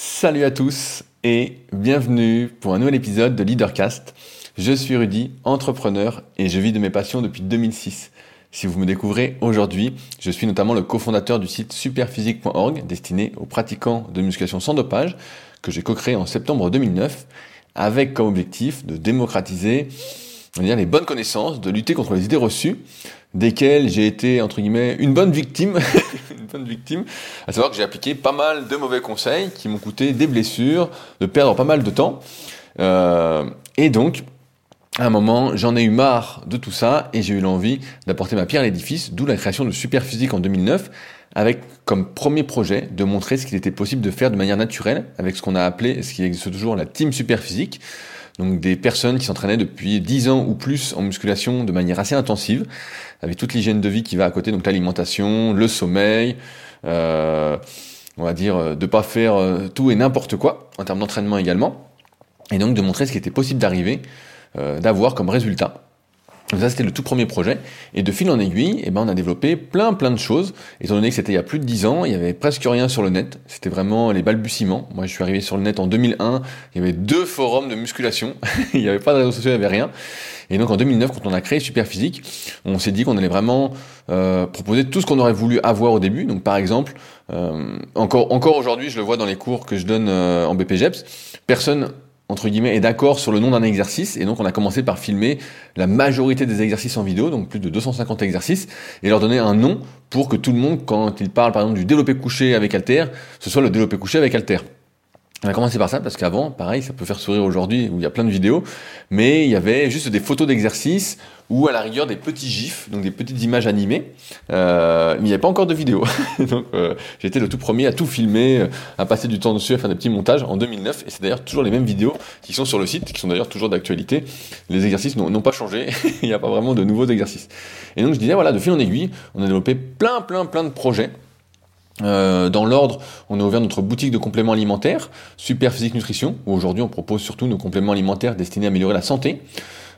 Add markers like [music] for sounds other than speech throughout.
Salut à tous et bienvenue pour un nouvel épisode de Leadercast. Je suis Rudy, entrepreneur et je vis de mes passions depuis 2006. Si vous me découvrez aujourd'hui, je suis notamment le cofondateur du site superphysique.org destiné aux pratiquants de musculation sans dopage que j'ai co-créé en septembre 2009 avec comme objectif de démocratiser on dire, les bonnes connaissances, de lutter contre les idées reçues, desquelles j'ai été, entre guillemets, une bonne victime, [laughs] une bonne victime, à savoir que j'ai appliqué pas mal de mauvais conseils qui m'ont coûté des blessures, de perdre pas mal de temps. Euh, et donc, à un moment, j'en ai eu marre de tout ça et j'ai eu l'envie d'apporter ma pierre à l'édifice, d'où la création de Superphysique en 2009, avec comme premier projet de montrer ce qu'il était possible de faire de manière naturelle avec ce qu'on a appelé, ce qui existe toujours, la Team Superphysique. Donc des personnes qui s'entraînaient depuis 10 ans ou plus en musculation de manière assez intensive, avec toute l'hygiène de vie qui va à côté, donc l'alimentation, le sommeil, euh, on va dire euh, de pas faire euh, tout et n'importe quoi en termes d'entraînement également, et donc de montrer ce qui était possible d'arriver, d'avoir comme résultat. Donc ça, c'était le tout premier projet. Et de fil en aiguille, eh ben, on a développé plein, plein de choses. Étant donné que c'était il y a plus de 10 ans, il y avait presque rien sur le net. C'était vraiment les balbutiements. Moi, je suis arrivé sur le net en 2001. Il y avait deux forums de musculation. [laughs] il n'y avait pas de réseaux sociaux, il n'y avait rien. Et donc, en 2009, quand on a créé Superphysique, on s'est dit qu'on allait vraiment euh, proposer tout ce qu'on aurait voulu avoir au début. Donc, par exemple, euh, encore, encore aujourd'hui, je le vois dans les cours que je donne euh, en BPGEPS, personne entre guillemets, est d'accord sur le nom d'un exercice. Et donc, on a commencé par filmer la majorité des exercices en vidéo, donc plus de 250 exercices, et leur donner un nom pour que tout le monde, quand il parle par exemple du développé couché avec alter, ce soit le développé couché avec alter. On a commencé par ça parce qu'avant, pareil, ça peut faire sourire aujourd'hui où il y a plein de vidéos, mais il y avait juste des photos d'exercices ou à la rigueur des petits gifs, donc des petites images animées, euh, mais il n'y avait pas encore de vidéos. [laughs] donc euh, j'étais le tout premier à tout filmer, à passer du temps dessus, à faire des petits montages en 2009, et c'est d'ailleurs toujours les mêmes vidéos qui sont sur le site, qui sont d'ailleurs toujours d'actualité. Les exercices n'ont pas changé, [laughs] il n'y a pas vraiment de nouveaux exercices. Et donc je disais, voilà, de fil en aiguille, on a développé plein, plein, plein de projets euh, dans l'ordre, on a ouvert notre boutique de compléments alimentaires, Super Physique Nutrition, où aujourd'hui on propose surtout nos compléments alimentaires destinés à améliorer la santé.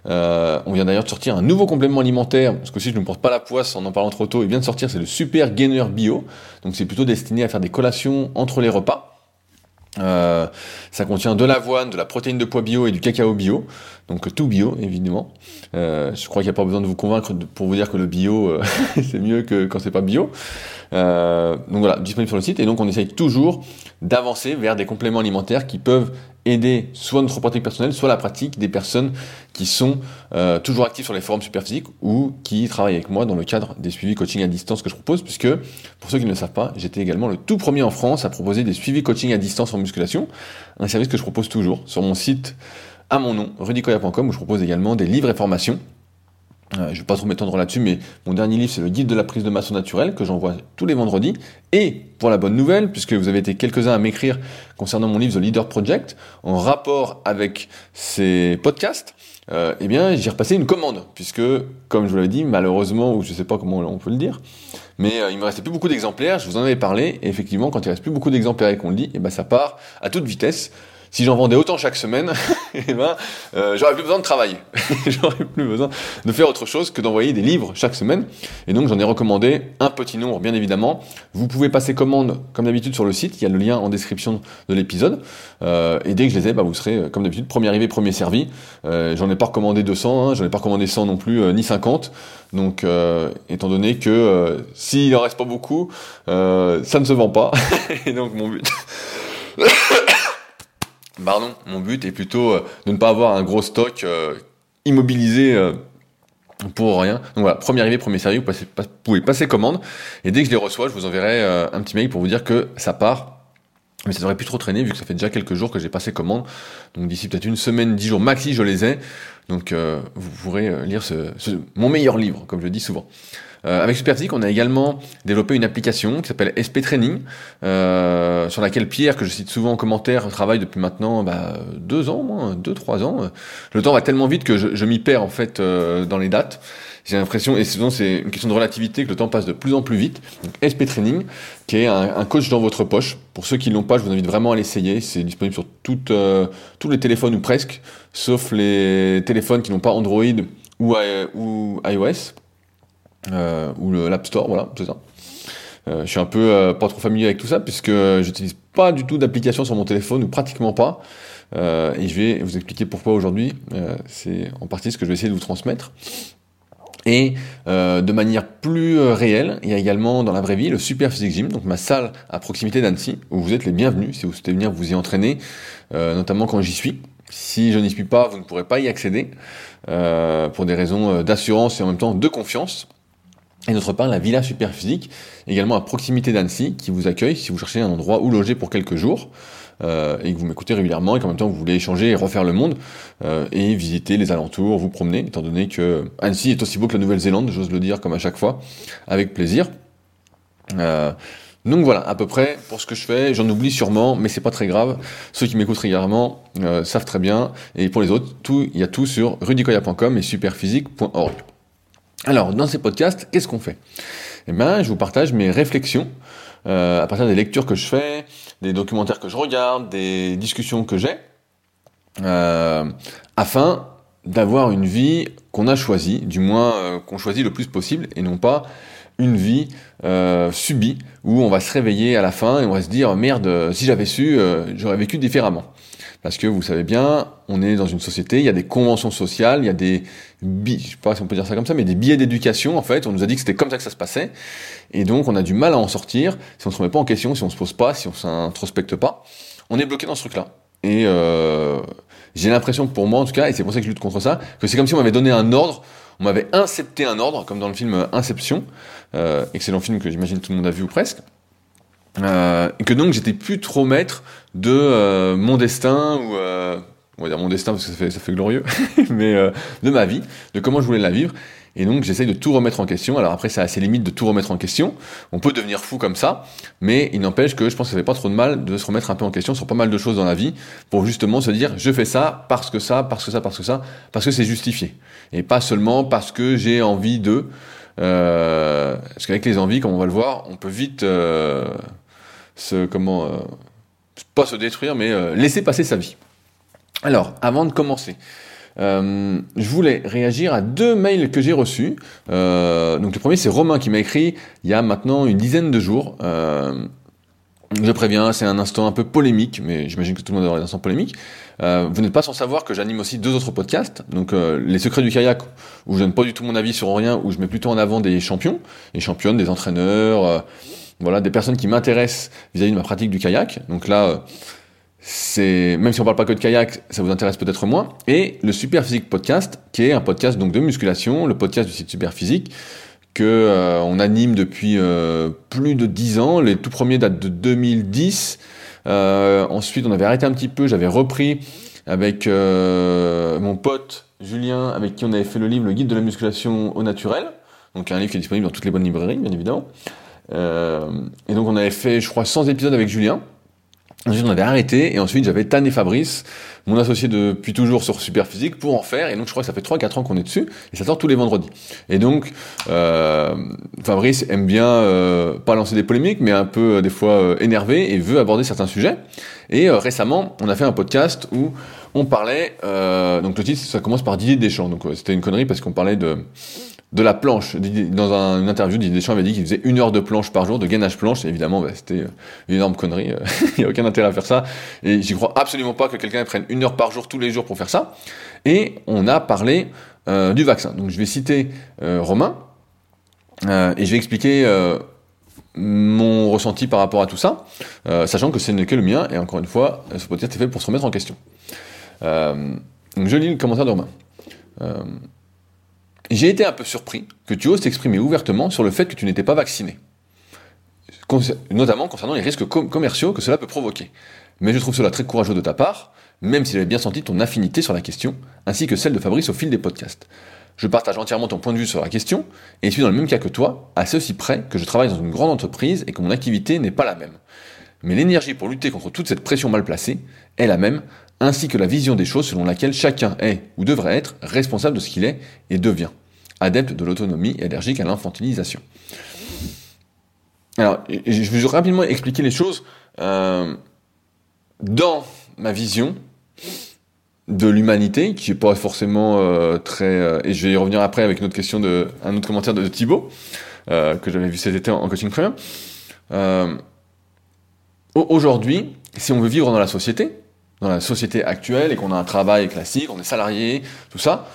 Euh, on vient d'ailleurs de sortir un nouveau complément alimentaire, parce que si je ne porte pas la poisse en en parlant trop tôt, il vient de sortir, c'est le Super Gainer Bio. Donc c'est plutôt destiné à faire des collations entre les repas. Euh, ça contient de l'avoine, de la protéine de pois bio et du cacao bio, donc tout bio évidemment. Euh, je crois qu'il n'y a pas besoin de vous convaincre pour vous dire que le bio euh, [laughs] c'est mieux que quand c'est pas bio. Euh, donc voilà, disponible sur le site. Et donc on essaye toujours d'avancer vers des compléments alimentaires qui peuvent aider soit notre pratique personnelle, soit la pratique des personnes qui sont euh, toujours actives sur les forums superphysiques ou qui travaillent avec moi dans le cadre des suivis coaching à distance que je propose, puisque pour ceux qui ne le savent pas, j'étais également le tout premier en France à proposer des suivis coaching à distance en musculation, un service que je propose toujours sur mon site à mon nom, rudicoya.com, où je propose également des livres et formations euh, je ne vais pas trop m'étendre là-dessus, mais mon dernier livre, c'est le guide de la prise de masse naturelle que j'envoie tous les vendredis. Et pour la bonne nouvelle, puisque vous avez été quelques-uns à m'écrire concernant mon livre The Leader Project, en rapport avec ces podcasts, euh, eh bien, j'ai repassé une commande, puisque, comme je vous l'avais dit, malheureusement, ou je ne sais pas comment on peut le dire, mais euh, il me restait plus beaucoup d'exemplaires, je vous en avais parlé, et effectivement, quand il reste plus beaucoup d'exemplaires et qu'on le dit, eh ben, ça part à toute vitesse si j'en vendais autant chaque semaine, [laughs] eh ben, euh, j'aurais plus besoin de travailler. [laughs] j'aurais plus besoin de faire autre chose que d'envoyer des livres chaque semaine. Et donc, j'en ai recommandé un petit nombre, bien évidemment. Vous pouvez passer commande, comme d'habitude, sur le site. Il y a le lien en description de l'épisode. Euh, et dès que je les ai, bah, vous serez, euh, comme d'habitude, premier arrivé, premier servi. Euh, j'en ai pas recommandé 200, hein, j'en ai pas recommandé 100 non plus, euh, ni 50. Donc, euh, étant donné que s'il en reste pas beaucoup, ça ne se vend pas. [laughs] et donc, mon but... Pardon, mon but est plutôt euh, de ne pas avoir un gros stock euh, immobilisé euh, pour rien. Donc voilà, premier arrivé, premier servi, vous, pouvez passer commande. Et dès que je les reçois, je vous enverrai un petit mail pour vous dire que ça part. Mais ça devrait plus trop traîner vu que ça fait déjà quelques jours que j'ai passé commande. Donc d'ici peut-être une semaine, dix jours maxi, je les ai. Donc vous pourrez lire ce, mon meilleur livre, comme je le dis souvent. Euh, avec Superphysique, on a également développé une application qui s'appelle SP Training, euh, sur laquelle Pierre, que je cite souvent en commentaire, travaille depuis maintenant bah, deux ans, moins, deux, trois ans. Le temps va tellement vite que je, je m'y perds en fait euh, dans les dates. J'ai l'impression, et souvent c'est une question de relativité, que le temps passe de plus en plus vite. Donc, SP Training, qui est un, un, coach dans votre poche. Pour ceux qui l'ont pas, je vous invite vraiment à l'essayer. C'est disponible sur euh, tous les téléphones ou presque, sauf les téléphones qui n'ont pas Android ou, ou iOS euh, ou l'App Store, voilà, c'est ça. je suis un peu pas trop familier avec tout ça puisque j'utilise pas du tout d'application sur mon téléphone ou pratiquement pas. et je vais vous expliquer pourquoi aujourd'hui. c'est en partie ce que je vais essayer de vous transmettre. Et euh, de manière plus euh, réelle, il y a également dans la vraie vie le Super Physique Gym, donc ma salle à proximité d'Annecy, où vous êtes les bienvenus si vous souhaitez venir vous y entraîner, euh, notamment quand j'y suis. Si je n'y suis pas, vous ne pourrez pas y accéder pour des raisons d'assurance et en même temps de confiance. Et d'autre part, la Villa Super Physique, également à proximité d'Annecy, qui vous accueille si vous cherchez un endroit où loger pour quelques jours. Euh, et que vous m'écoutez régulièrement et qu'en même temps vous voulez échanger et refaire le monde euh, et visiter les alentours, vous promener, étant donné que Annecy est aussi beau que la Nouvelle-Zélande, j'ose le dire comme à chaque fois, avec plaisir. Euh, donc voilà, à peu près pour ce que je fais. J'en oublie sûrement, mais c'est pas très grave. Ceux qui m'écoutent régulièrement savent très bien. Et pour les autres, il y a tout sur rudicoya.com et superphysique.org. Alors, dans ces podcasts, qu'est-ce qu'on fait? Eh ben, je vous partage mes réflexions à partir des lectures que je fais, des documentaires que je regarde, des discussions que j'ai, euh, afin d'avoir une vie qu'on a choisie, du moins euh, qu'on choisit le plus possible, et non pas une vie euh, subie où on va se réveiller à la fin et on va se dire merde, si j'avais su, j'aurais vécu différemment. Parce que vous savez bien, on est dans une société, il y a des conventions sociales, il y a des, je sais pas si on peut dire ça comme ça, mais des billets d'éducation en fait. On nous a dit que c'était comme ça que ça se passait, et donc on a du mal à en sortir si on se remet pas en question, si on se pose pas, si on s'introspecte pas. On est bloqué dans ce truc-là. Et euh, j'ai l'impression que pour moi en tout cas, et c'est pour ça que je lutte contre ça, que c'est comme si on m'avait donné un ordre, on m'avait incepté un ordre, comme dans le film Inception, euh, excellent film que j'imagine tout le monde a vu ou presque. Euh, et que donc j'étais plus trop maître de euh, mon destin ou euh, on va dire mon destin parce que ça fait, ça fait glorieux, [laughs] mais euh, de ma vie, de comment je voulais la vivre. Et donc j'essaye de tout remettre en question. Alors après, c'est assez limite de tout remettre en question. On peut devenir fou comme ça, mais il n'empêche que je pense que ça fait pas trop de mal de se remettre un peu en question sur pas mal de choses dans la vie pour justement se dire je fais ça parce que ça, parce que ça, parce que ça, parce que c'est justifié. Et pas seulement parce que j'ai envie de... Euh, parce qu'avec les envies, comme on va le voir, on peut vite euh, se comment euh, pas se détruire, mais laisser passer sa vie. Alors, avant de commencer, je voulais réagir à deux mails que j'ai reçus. donc le premier, c'est Romain qui m'a écrit il y a maintenant une dizaine de jours. Je préviens, c'est un instant un peu polémique, mais j'imagine que tout le monde aura des instants polémiques. vous n'êtes pas sans savoir que j'anime aussi deux autres podcasts, donc Les Secrets du kayak, où je donne pas du tout mon avis sur rien, où je mets plutôt en avant des champions, des championnes, des entraîneurs, voilà, des personnes qui m'intéressent vis-à-vis de ma pratique du kayak. Donc là, euh, c'est même si on parle pas que de kayak, ça vous intéresse peut-être moins. Et le Super Physique Podcast, qui est un podcast donc de musculation, le podcast du site Super Physique euh, on anime depuis euh, plus de 10 ans. Les tout premiers datent de 2010. ensuite, on avait arrêté un petit peu. J'avais repris avec mon pote Julien, avec qui on avait fait le livre Le Guide de la musculation au naturel. Donc un livre qui est disponible dans toutes les bonnes librairies, bien évidemment. Euh, et donc on avait fait, je crois, 100 épisodes avec Julien. Ensuite, on avait arrêté, et ensuite, j'avais Tan et Fabrice, mon associé depuis toujours sur Superphysique, pour en faire, et donc je crois que ça fait 3-4 ans qu'on est dessus, et ça sort tous les vendredis. Et donc, euh, Fabrice aime bien, euh, pas lancer des polémiques, mais un peu, euh, des fois, euh, énervé, et veut aborder certains sujets. Et récemment, on a fait un podcast où on parlait, donc le titre, ça commence par Didier Deschamps, donc c'était une connerie parce qu'on parlait de de la planche. Dans un, une interview, Didier Deschamps avait dit qu'il faisait une heure de planche par jour, de gainage planche. Évidemment, bah, c'était une énorme connerie. [laughs] Il n'y a aucun intérêt à faire ça. Et j'y crois absolument pas que quelqu'un prenne une heure par jour tous les jours pour faire ça. Et on a parlé euh, du vaccin. Donc je vais citer euh, Romain euh, et je vais expliquer mon ressenti par rapport à tout ça, sachant que ce n'est que le mien. Et encore une fois, ce podcast est fait pour se remettre en question. donc je lis le commentaire de Romain. J'ai été un peu surpris que tu oses t'exprimer ouvertement sur le fait que tu n'étais pas vacciné, notamment concernant les risques commerciaux que cela peut provoquer. Mais je trouve cela très courageux de ta part, même si j'avais bien senti ton affinité sur la question, ainsi que celle de Fabrice au fil des podcasts. Je partage entièrement ton point de vue sur la question, et suis dans le même cas que toi, à ceci près que je travaille dans une grande entreprise et que mon activité n'est pas la même. Mais l'énergie pour lutter contre toute cette pression mal placée est la même, ainsi que la vision des choses selon laquelle chacun est, ou devrait être, responsable de ce qu'il est et devient adepte de l'autonomie et allergique à l'infantilisation. Alors, je vais rapidement expliquer les choses. Euh, dans ma vision de l'humanité, qui n'est pas forcément euh, très... Euh, et je vais y revenir après avec une autre question de... un autre commentaire de, Thibaut. que j'avais vu cet été en, coaching premium. Aujourd'hui, si on veut vivre dans la société, dans la société actuelle et qu'on a un travail classique, on est salarié, tout ça,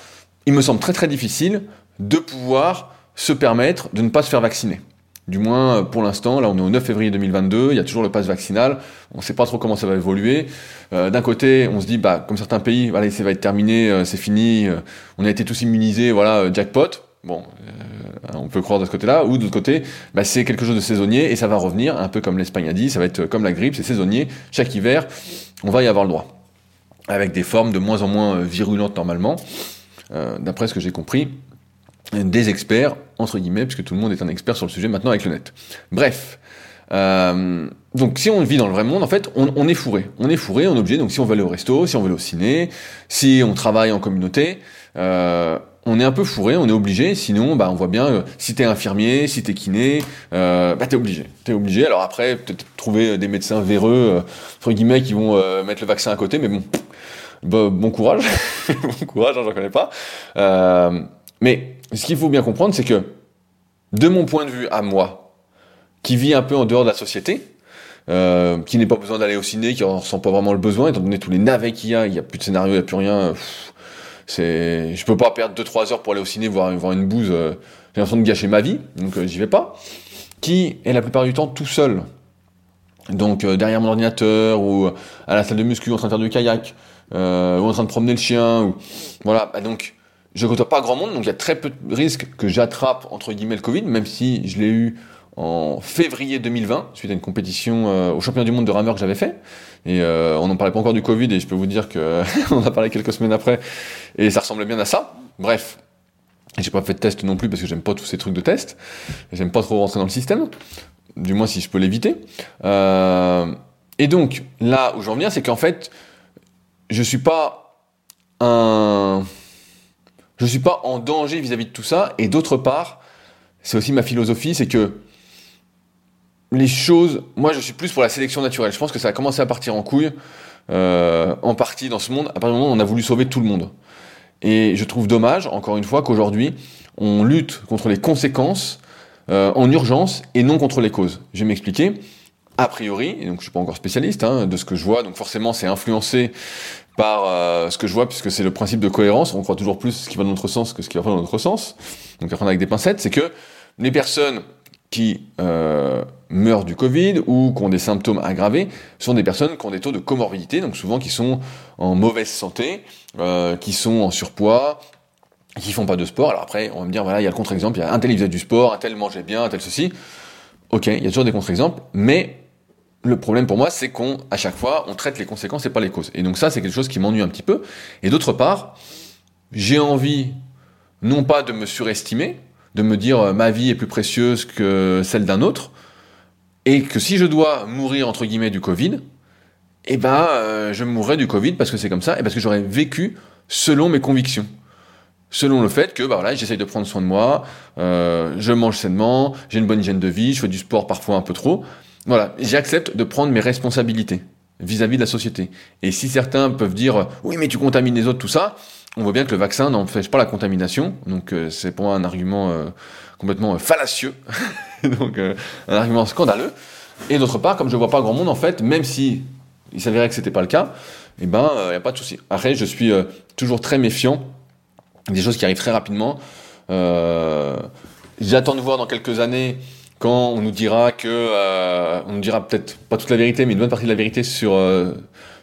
il me semble très très difficile de pouvoir se permettre de ne pas se faire vacciner. Du moins pour l'instant, là on est au 9 février 2022, il y a toujours le pass vaccinal, on ne sait pas trop comment ça va évoluer. Euh, d'un côté, on se dit, bah, comme certains pays, voilà, ça va être terminé, euh, c'est fini, euh, on a été tous immunisés, voilà, jackpot. Bon, on peut croire de ce côté-là, ou de l'autre côté, bah, c'est quelque chose de saisonnier et ça va revenir, un peu comme l'Espagne a dit, ça va être comme la grippe, c'est saisonnier, chaque hiver, on va y avoir le droit. Avec des formes de moins en moins virulentes normalement, d'après ce que j'ai compris des experts, entre guillemets, puisque tout le monde est un expert sur le sujet maintenant avec le net. Bref. Euh, donc si on vit dans le vrai monde, en fait, on, est fourré. On est fourré, on est obligé. Donc si on veut aller au resto, si on veut aller au ciné, si on travaille en communauté, euh, on est un peu fourré, on est obligé. Sinon, bah, on voit bien, euh, si t'es infirmier, si t'es kiné, euh, bah, t'es obligé. T'es obligé. Alors après, peut-être trouver des médecins véreux, entre guillemets, qui vont mettre le vaccin à côté, mais bon, bon courage. [laughs] bon courage, hein, j'en connais pas. mais ce qu'il faut bien comprendre, c'est que, de mon point de vue à moi, qui vit un peu en dehors de la société, euh, qui n'est pas besoin d'aller au ciné, qui en ressent pas vraiment le besoin, étant donné tous les navets qu'il y a, il n'y a plus de scénario, il n'y a plus rien. c'est, je peux pas perdre 2-3 heures pour aller au ciné voir, voir une bouse. Euh, j'ai l'impression de gâcher ma vie, donc euh, j'y vais pas. Qui est la plupart du temps tout seul, donc euh, derrière mon ordinateur ou à la salle de muscu en train de faire du kayak, ou en train de promener le chien, ou voilà. Bah, donc je côtoie pas grand monde, donc il y a très peu de risques que j'attrape entre guillemets le Covid, même si je l'ai eu en février 2020 suite à une compétition euh, au championnat du monde de rameur que j'avais fait. Et euh, on n'en parlait pas encore du Covid et je peux vous dire que [laughs] on a parlé quelques semaines après et ça ressemblait bien à ça. Bref, j'ai pas fait de test non plus parce que j'aime pas tous ces trucs de test. J'aime pas trop rentrer dans le système, du moins si je peux l'éviter. Euh, et donc là où j'en viens, c'est qu'en fait, je suis pas un je suis pas en danger vis-à-vis de tout ça. Et d'autre part, c'est aussi ma philosophie, c'est que les choses, moi je suis plus pour la sélection naturelle. Je pense que ça a commencé à partir en couille, euh, en partie dans ce monde, à partir du moment où on a voulu sauver tout le monde. Et je trouve dommage, encore une fois, qu'aujourd'hui, on lutte contre les conséquences euh, en urgence et non contre les causes. Je vais m'expliquer. A priori, et donc je suis pas encore spécialiste hein, de ce que je vois, donc forcément c'est influencé par euh, ce que je vois, puisque c'est le principe de cohérence, on croit toujours plus ce qui va dans notre sens que ce qui va pas dans notre sens, donc à prendre avec des pincettes, c'est que les personnes qui euh, meurent du Covid ou qui ont des symptômes aggravés sont des personnes qui ont des taux de comorbidité, donc souvent qui sont en mauvaise santé, euh, qui sont en surpoids, qui font pas de sport. Alors après, on va me dire, voilà, il y a le contre-exemple, il y a un tel il faisait du sport, un tel mangeait bien, un tel ceci. Ok, il y a toujours des contre-exemples, mais le problème pour moi, c'est qu'on, à chaque fois, on traite les conséquences et pas les causes. Et donc ça, c'est quelque chose qui m'ennuie un petit peu. Et d'autre part, j'ai envie, non pas de me surestimer, de me dire euh, ma vie est plus précieuse que celle d'un autre, et que si je dois mourir entre guillemets du Covid, eh ben, euh, je mourrai du Covid parce que c'est comme ça, et parce que j'aurais vécu selon mes convictions selon le fait que bah voilà, j'essaye de prendre soin de moi, euh, je mange sainement, j'ai une bonne hygiène de vie, je fais du sport parfois un peu trop, voilà, j'accepte de prendre mes responsabilités vis-à-vis de la société. Et si certains peuvent dire oui mais tu contamines les autres, tout ça, on voit bien que le vaccin n'empêche pas la contamination, donc euh, c'est pour moi un argument euh, complètement euh, fallacieux, [laughs] donc un argument scandaleux. Et d'autre part, comme je vois pas grand monde en fait, même si il s'avérait que c'était pas le cas, eh ben il y a pas de souci. Après, je suis toujours très méfiant des choses qui arrivent très rapidement. J'attends de voir dans quelques années quand on nous dira que, euh, on nous dira peut-être pas toute la vérité, mais une bonne partie de la vérité sur euh,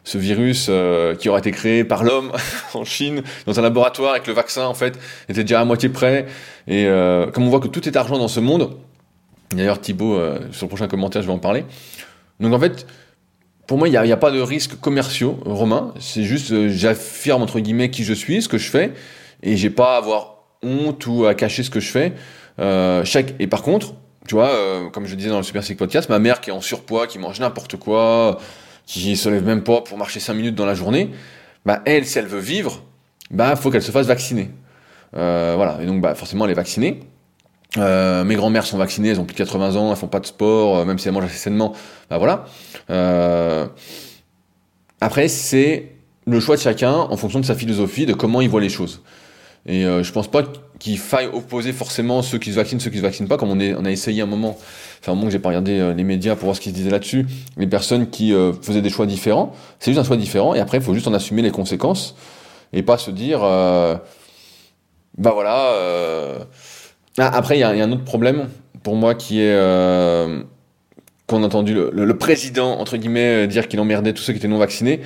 ce virus euh, qui aura été créé par l'homme [laughs] en Chine dans un laboratoire et que le vaccin en fait était déjà à moitié prêt. Et comme on voit que tout est argent dans ce monde, d'ailleurs Thibaut sur le prochain commentaire je vais en parler. Donc en fait, pour moi il n'y a, pas de risques commerciaux romains. C'est juste j'affirme entre guillemets qui je suis, ce que je fais, et j'ai pas à avoir honte ou à cacher ce que je fais. et par contre tu vois, euh, comme je disais dans le Super Sick Podcast, ma mère qui est en surpoids, qui mange n'importe quoi, qui se lève même pas pour marcher 5 minutes dans la journée, bah elle, si elle veut vivre, bah faut qu'elle se fasse vacciner. Euh, voilà, et donc bah forcément elle est vaccinée. Euh, mes grands-mères sont vaccinées, elles ont plus de 80 ans, elles font pas de sport, même si elles mangent assez sainement, bah voilà. après, c'est le choix de chacun en fonction de sa philosophie, de comment il voit les choses. Et euh, je pense pas qu'il faille opposer forcément ceux qui se vaccinent, ceux qui se vaccinent pas, comme on, a essayé un moment, enfin un moment que j'ai pas regardé euh, les médias pour voir ce qu'ils disaient là-dessus, les personnes qui euh, faisaient des choix différents, c'est juste un choix différent, et après il faut juste en assumer les conséquences, et pas se dire, euh, bah voilà. Ah, après il y, a un autre problème pour moi qui est qu'on a entendu le, le, président entre guillemets dire qu'il emmerdait tous ceux qui étaient non vaccinés,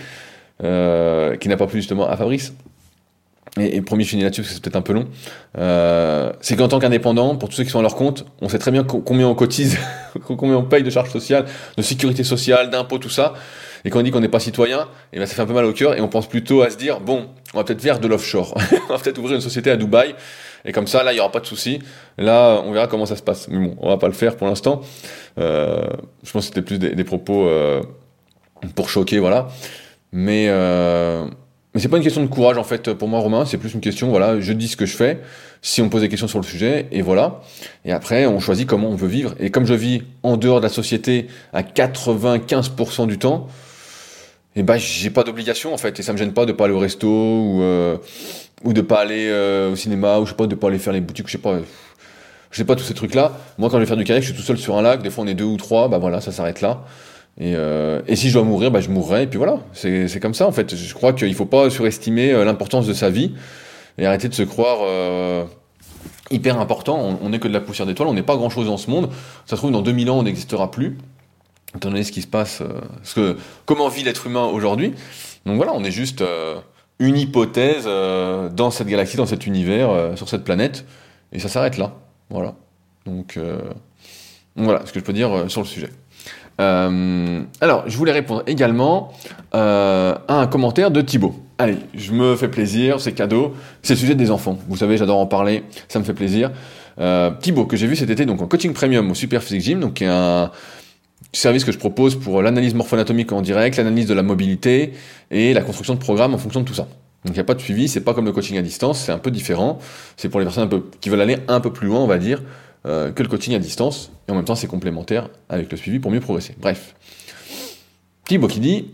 qui n'a pas plu justement à Fabrice et, et promis, je finis là-dessus parce que c'est peut-être un peu long. Euh, c'est qu'en tant qu'indépendant, pour tous ceux qui sont à leur compte, on sait très bien combien on cotise, [laughs] combien on paye de charges sociales, de sécurité sociale, d'impôts, tout ça. Et quand on dit qu'on n'est pas citoyen, et eh ben ça fait un peu mal au cœur et on pense plutôt à se dire bon, on va peut-être faire de l'offshore, [laughs] on va peut-être ouvrir une société à Dubaï et comme ça là il y aura pas de souci. Là on verra comment ça se passe. Mais bon, on va pas le faire pour l'instant. Euh, je pense que c'était plus des, des propos euh, pour choquer, voilà. Mais euh, mais c'est pas une question de courage en fait pour moi Romain, c'est plus une question voilà, je dis ce que je fais, si on pose des questions sur le sujet et voilà. Et après on choisit comment on veut vivre et comme je vis en dehors de la société à 95% du temps, et eh ben j'ai pas d'obligation en fait et ça me gêne pas de pas aller au resto ou euh, ou de pas aller euh, au cinéma ou je sais pas de pas aller faire les boutiques, je sais pas je sais pas tous ces trucs là. Moi quand je vais faire du kayak, je suis tout seul sur un lac, des fois on est deux ou trois, bah voilà, ça s'arrête là. Et, euh, et, si je dois mourir, bah, je mourrai. Et puis voilà, c'est comme ça en fait. Je crois qu'il ne faut pas surestimer euh, l'importance de sa vie et arrêter de se croire euh, hyper important. On n'est que de la poussière d'étoiles, on n'est pas grand-chose dans ce monde. Ça se trouve, dans 2000 ans, on n'existera plus, étant donné ce qui se passe. Euh, que comment vit l'être humain aujourd'hui Donc voilà, on est juste euh, une hypothèse euh, dans cette galaxie, dans cet univers, sur cette planète. Et ça s'arrête là. Voilà. Donc voilà ce que je peux dire sur le sujet. Euh, alors, je voulais répondre également euh, à un commentaire de Thibaut. Allez, je me fais plaisir, c'est cadeau. C'est le sujet des enfants. Vous savez, j'adore en parler, ça me fait plaisir. Euh, Thibaut, que j'ai vu cet été donc en coaching premium au Super Physique Gym, donc un service que je propose pour l'analyse morpho-anatomique en direct, l'analyse de la mobilité et la construction de programmes en fonction de tout ça. Donc il n'y a pas de suivi, c'est pas comme le coaching à distance, c'est un peu différent. C'est pour les personnes un peu, qui veulent aller un peu plus loin, on va dire, euh, que le coaching à distance, et en même temps c'est complémentaire avec le suivi pour mieux progresser. Bref. Thibaut qui dit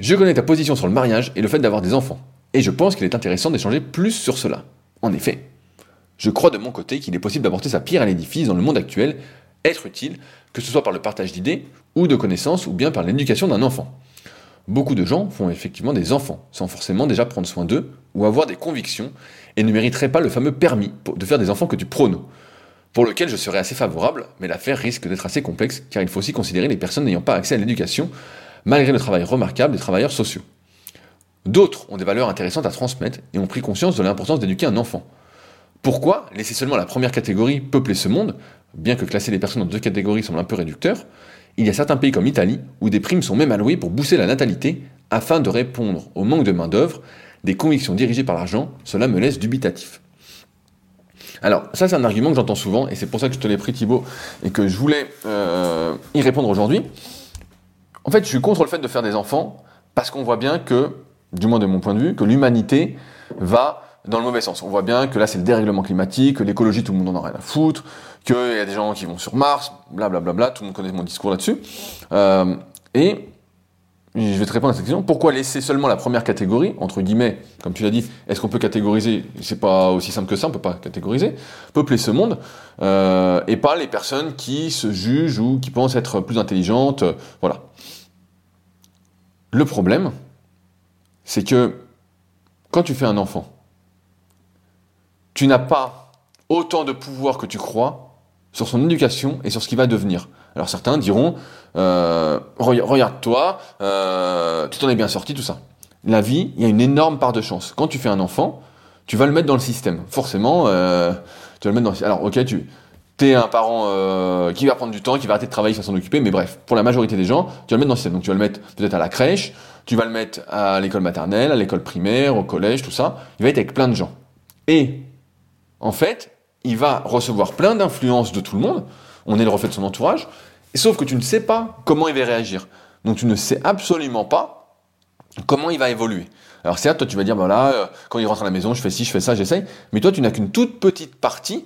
Je connais ta position sur le mariage et le fait d'avoir des enfants, et je pense qu'il est intéressant d'échanger plus sur cela. En effet, je crois de mon côté qu'il est possible d'apporter sa pierre à l'édifice dans le monde actuel, être utile, que ce soit par le partage d'idées, ou de connaissances, ou bien par l'éducation d'un enfant. Beaucoup de gens font effectivement des enfants, sans forcément déjà prendre soin d'eux, ou avoir des convictions, et ne mériteraient pas le fameux permis de faire des enfants que tu prônes pour lequel je serais assez favorable, mais l'affaire risque d'être assez complexe, car il faut aussi considérer les personnes n'ayant pas accès à l'éducation, malgré le travail remarquable des travailleurs sociaux. D'autres ont des valeurs intéressantes à transmettre et ont pris conscience de l'importance d'éduquer un enfant. Pourquoi laisser seulement la première catégorie peupler ce monde, bien que classer les personnes en deux catégories semble un peu réducteur? Il y a certains pays comme l'Italie où des primes sont même allouées pour booster la natalité afin de répondre au manque de main-d'œuvre, des convictions dirigées par l'argent, cela me laisse dubitatif. Alors, ça, c'est un argument que j'entends souvent, et c'est pour ça que je te l'ai pris, Thibaut, et que je voulais euh, y répondre aujourd'hui. En fait, je suis contre le fait de faire des enfants, parce qu'on voit bien que, du moins de mon point de vue, que l'humanité va dans le mauvais sens. On voit bien que là, c'est le dérèglement climatique, que l'écologie, tout le monde en a rien à foutre, qu'il y a des gens qui vont sur Mars, blablabla, bla, bla, tout le monde connaît mon discours là-dessus. Euh, et je vais te répondre à cette question. Pourquoi laisser seulement la première catégorie, entre guillemets, comme tu l'as dit, est-ce qu'on peut catégoriser C'est pas aussi simple que ça, on peut pas catégoriser. Peupler ce monde, euh, et pas les personnes qui se jugent ou qui pensent être plus intelligentes, euh, voilà. Le problème, c'est que quand tu fais un enfant, tu n'as pas autant de pouvoir que tu crois sur son éducation et sur ce qu'il va devenir. Alors certains diront, euh, regarde-toi, euh, tu t'en es bien sorti, tout ça. La vie, il y a une énorme part de chance. Quand tu fais un enfant, tu vas le mettre dans le système. Forcément, euh, tu vas le mettre dans le système. Alors ok, tu es un parent euh, qui va prendre du temps, qui va arrêter de travailler, qui va s'en occuper, mais bref, pour la majorité des gens, tu vas le mettre dans le système. Donc tu vas le mettre peut-être à la crèche, tu vas le mettre à l'école maternelle, à l'école primaire, au collège, tout ça. Il va être avec plein de gens. Et en fait, il va recevoir plein d'influences de tout le monde on est le reflet de son entourage, et sauf que tu ne sais pas comment il va réagir. Donc tu ne sais absolument pas comment il va évoluer. Alors certes, toi tu vas dire, voilà, bah euh, quand il rentre à la maison, je fais ci, je fais ça, j'essaye, mais toi tu n'as qu'une toute petite partie,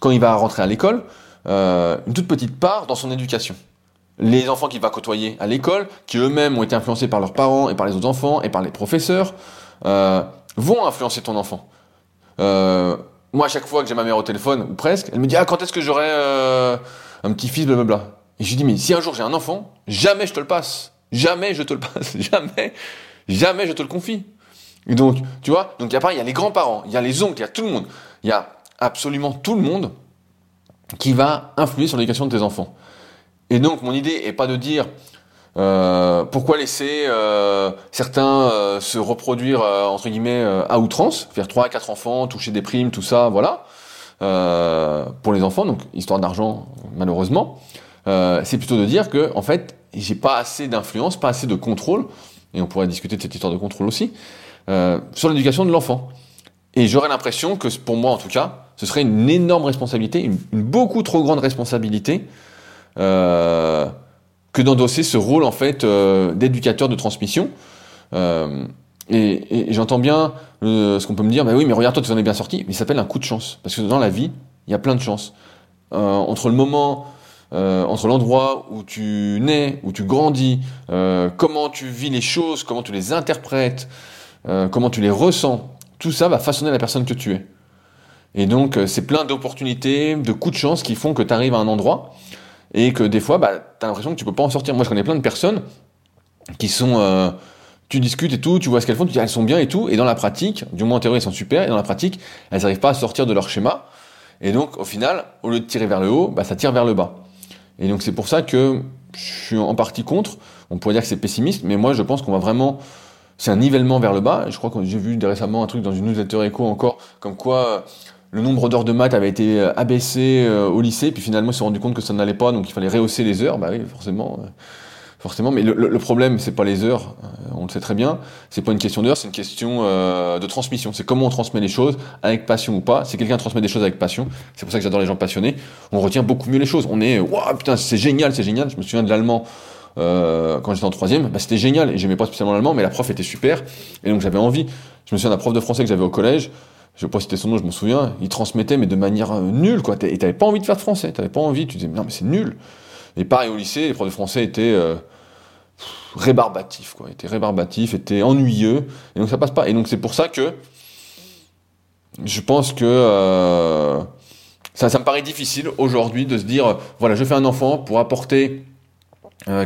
quand il va rentrer à l'école, euh, une toute petite part dans son éducation. Les enfants qu'il va côtoyer à l'école, qui eux-mêmes ont été influencés par leurs parents et par les autres enfants et par les professeurs, euh, vont influencer ton enfant. Moi, à chaque fois que j'ai ma mère au téléphone, ou presque, elle me dit, ah, quand est-ce que j'aurai un petit-fils, blablabla? Et je lui dis, mais si un jour j'ai un enfant, jamais je te le passe. Jamais je te le passe. [laughs] Jamais. Jamais je te le confie. Et donc, tu vois, donc il y a pareil, il y a les grands-parents, il y a les oncles, il y a tout le monde. Il y a absolument tout le monde qui va influer sur l'éducation de tes enfants. Et donc, mon idée est pas de dire euh, pourquoi laisser euh, certains euh, se reproduire entre guillemets à outrance, faire 3 à 4 enfants, toucher des primes, tout ça, voilà, pour les enfants, donc histoire d'argent malheureusement. c'est plutôt de dire que en fait, j'ai pas assez d'influence, pas assez de contrôle, et on pourrait discuter de cette histoire de contrôle aussi, sur l'éducation de l'enfant. Et j'aurais l'impression que pour moi en tout cas, ce serait une énorme responsabilité, une, beaucoup trop grande responsabilité euh, que d'endosser ce rôle en fait euh, d'éducateur de transmission. Euh, et, j'entends bien ce qu'on peut me dire, mais oui, mais regarde toi, tu en es bien sorti, mais ça s'appelle un coup de chance, parce que dans la vie, il y a plein de chances. entre le moment, entre l'endroit où tu nais, où tu grandis, comment tu vis les choses, comment tu les interprètes, comment tu les ressens, tout ça va façonner la personne que tu es. Et donc, c'est plein d'opportunités, de coups de chance qui font que tu arrives à un endroit et que des fois, bah, tu as l'impression que tu peux pas en sortir. Moi, je connais plein de personnes qui sont... Euh, tu discutes et tout, tu vois ce qu'elles font, tu dis elles sont bien et tout, et dans la pratique, du moins en théorie elles sont super, et dans la pratique, elles n'arrivent pas à sortir de leur schéma, et donc au final, au lieu de tirer vers le haut, bah, ça tire vers le bas. Et donc c'est pour ça que je suis en partie contre, on pourrait dire que c'est pessimiste, mais moi je pense qu'on va vraiment... C'est un nivellement vers le bas, je crois que j'ai vu récemment un truc dans une newsletter écho encore, comme quoi le nombre d'heures de maths avait été euh, abaissé euh, au lycée, puis finalement ils se sont rendu compte que ça n'allait pas, donc il fallait rehausser les heures. Bah oui, forcément, euh, forcément. Mais le, le problème, c'est pas les heures, on le sait très bien. C'est pas une question d'heures, c'est une question de transmission. C'est comment on transmet les choses, avec passion ou pas. Si quelqu'un transmet des choses avec passion, c'est pour ça que j'adore les gens passionnés. On retient beaucoup mieux les choses. On est, waouh, putain, c'est génial, c'est génial. Je me souviens de l'allemand. quand j'étais en troisième, bah, c'était génial et j'aimais pas spécialement l'allemand, mais la prof était super et donc j'avais envie. Je me souviens d'un prof de français que j'avais au collège je sais pas c'était son nom, je m'en souviens, il transmettait, mais de manière euh, nulle, quoi. Et t'avais pas envie de faire de français, t'avais pas envie, tu disais, non, mais c'est nul. Et pareil au lycée, les profs de français étaient euh, rébarbatifs, quoi. Étaient rébarbatifs, étaient ennuyeux, et donc ça passe pas. Et donc c'est pour ça que je pense que euh, ça, ça me paraît difficile aujourd'hui de se dire, voilà, je fais un enfant pour apporter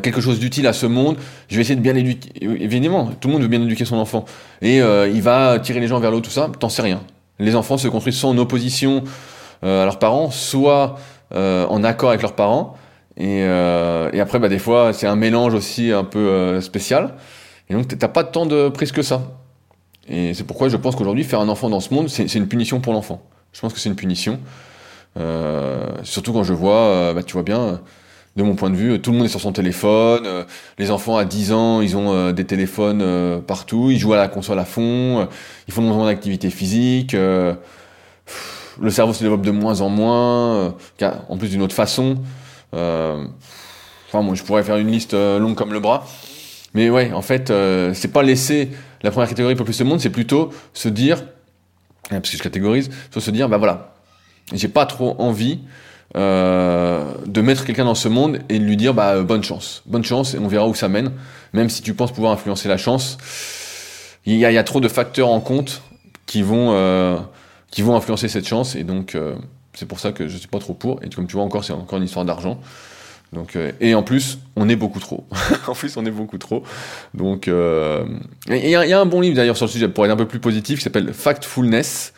quelque chose d'utile à ce monde, je vais essayer de bien l'éduquer. Évidemment, tout le monde veut bien éduquer son enfant. Et il va tirer les gens vers l'eau, tout ça, t'en sais rien. Les enfants se construisent soit en opposition euh, à leurs parents, soit euh, en accord avec leurs parents. Et, euh, après, bah, des fois, c'est un mélange aussi un peu spécial. Et donc, t'as pas tant de prise que ça. Et c'est pourquoi je pense qu'aujourd'hui, faire un enfant dans ce monde, c'est une punition pour l'enfant. Je pense que c'est une punition. surtout quand je vois, bah, tu vois bien, de mon point de vue, tout le monde est sur son téléphone. les enfants à 10 ans, ils ont des téléphones partout. Ils jouent à la console à fond. ils font moins d'activité physique. le cerveau se développe de moins en moins, en plus d'une autre façon. enfin, moi, je pourrais faire une liste longue comme le bras. Mais ouais, en fait, c'est pas laisser la première catégorie pour plus de monde, c'est plutôt se dire, parce que je catégorise, se dire, bah voilà, j'ai pas trop envie euh, de mettre quelqu'un dans ce monde et de lui dire bah bonne chance, bonne chance et on verra où ça mène. Même si tu penses pouvoir influencer la chance, il y a, trop de facteurs en compte qui vont euh, qui vont influencer cette chance et donc euh, c'est pour ça que je suis pas trop pour. Et comme tu vois encore c'est encore une histoire d'argent. Donc et en plus on est beaucoup trop. [laughs] en plus on est beaucoup trop. Donc il y, y, a un bon livre d'ailleurs sur le sujet pour être un peu plus positif qui s'appelle Factfulness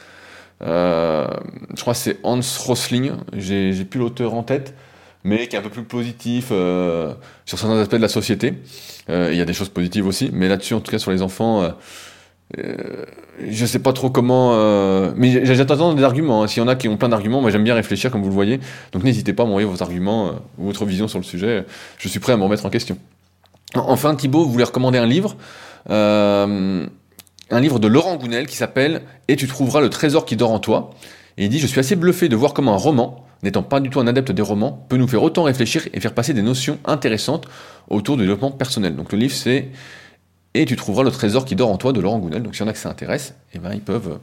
je crois que c'est Hans Rosling, j'ai plus l'auteur en tête, mais qui est un peu plus positif euh, sur certains aspects de la société. Euh, il y a des choses positives aussi, mais là-dessus, en tout cas sur les enfants, je sais pas trop comment. mais j'attends des arguments. Hein. S'il y en a qui ont plein d'arguments, moi j'aime bien réfléchir comme vous le voyez. Donc n'hésitez pas à m'envoyer vos arguments ou votre vision sur le sujet. Je suis prêt à me remettre en question. Enfin, Thibaut voulait recommander un livre? Euh, un livre de Laurent Gounel qui s'appelle Et tu trouveras le trésor qui dort en toi. Et il dit Je suis assez bluffé de voir comment un roman, n'étant pas du tout un adepte des romans, peut nous faire autant réfléchir et faire passer des notions intéressantes autour du développement personnel. Donc le livre c'est Et tu trouveras le trésor qui dort en toi de Laurent Gounel. Donc s'il y en a que ça intéresse, eh ben, ils peuvent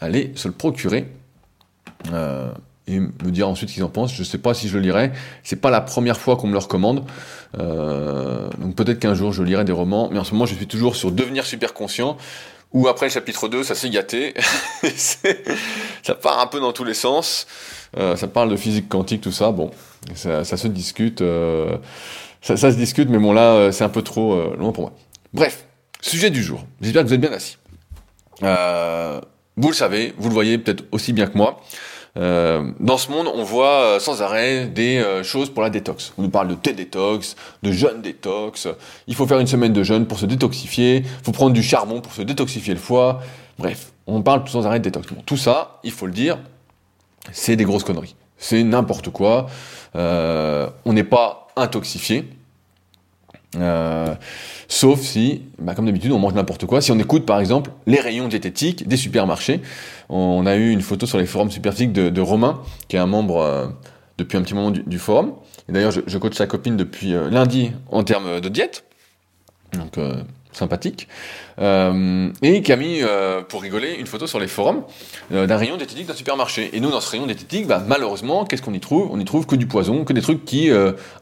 aller se le procurer. Euh, et me dire ensuite ce qu'ils en pensent. Je sais pas si je le lirai. C'est pas la première fois qu'on me le recommande. Euh, donc peut-être qu'un jour je lirai des romans, mais en ce moment je suis toujours sur devenir super conscient. Ou après le chapitre 2, ça s'est gâté. [laughs] ça part un peu dans tous les sens. Euh, ça parle de physique quantique, tout ça. Bon, ça, se discute. Euh, ça, se discute, mais bon là, c'est un peu trop long pour moi. Bref, sujet du jour. J'espère que vous êtes bien assis. vous le savez, vous le voyez peut-être aussi bien que moi. Euh, dans ce monde, on voit euh, sans arrêt des euh, choses pour la détox. On nous parle de thé détox, de jeûne détox. Il faut faire une semaine de jeûne pour se détoxifier. Il faut prendre du charbon pour se détoxifier le foie. Bref, on parle sans arrêt de détox. tout ça, il faut le dire, c'est des grosses conneries. C'est n'importe quoi. on n'est pas intoxifié. Euh, sauf si, bah, comme d'habitude, on mange n'importe quoi. Si on écoute par exemple les rayons diététiques des supermarchés, on a eu une photo sur les forums superphysiques de, Romain, qui est un membre euh, depuis un petit moment du, forum. Et d'ailleurs, je, je, coach sa copine depuis euh, lundi en termes de diète. Donc, sympathique, euh, et qui a mis, euh, pour rigoler, une photo sur les forums euh, d'un rayon diététique d'un supermarché. Et nous, dans ce rayon diététique, bah, malheureusement, qu'est-ce qu'on y trouve? On y trouve que du poison, que des trucs qui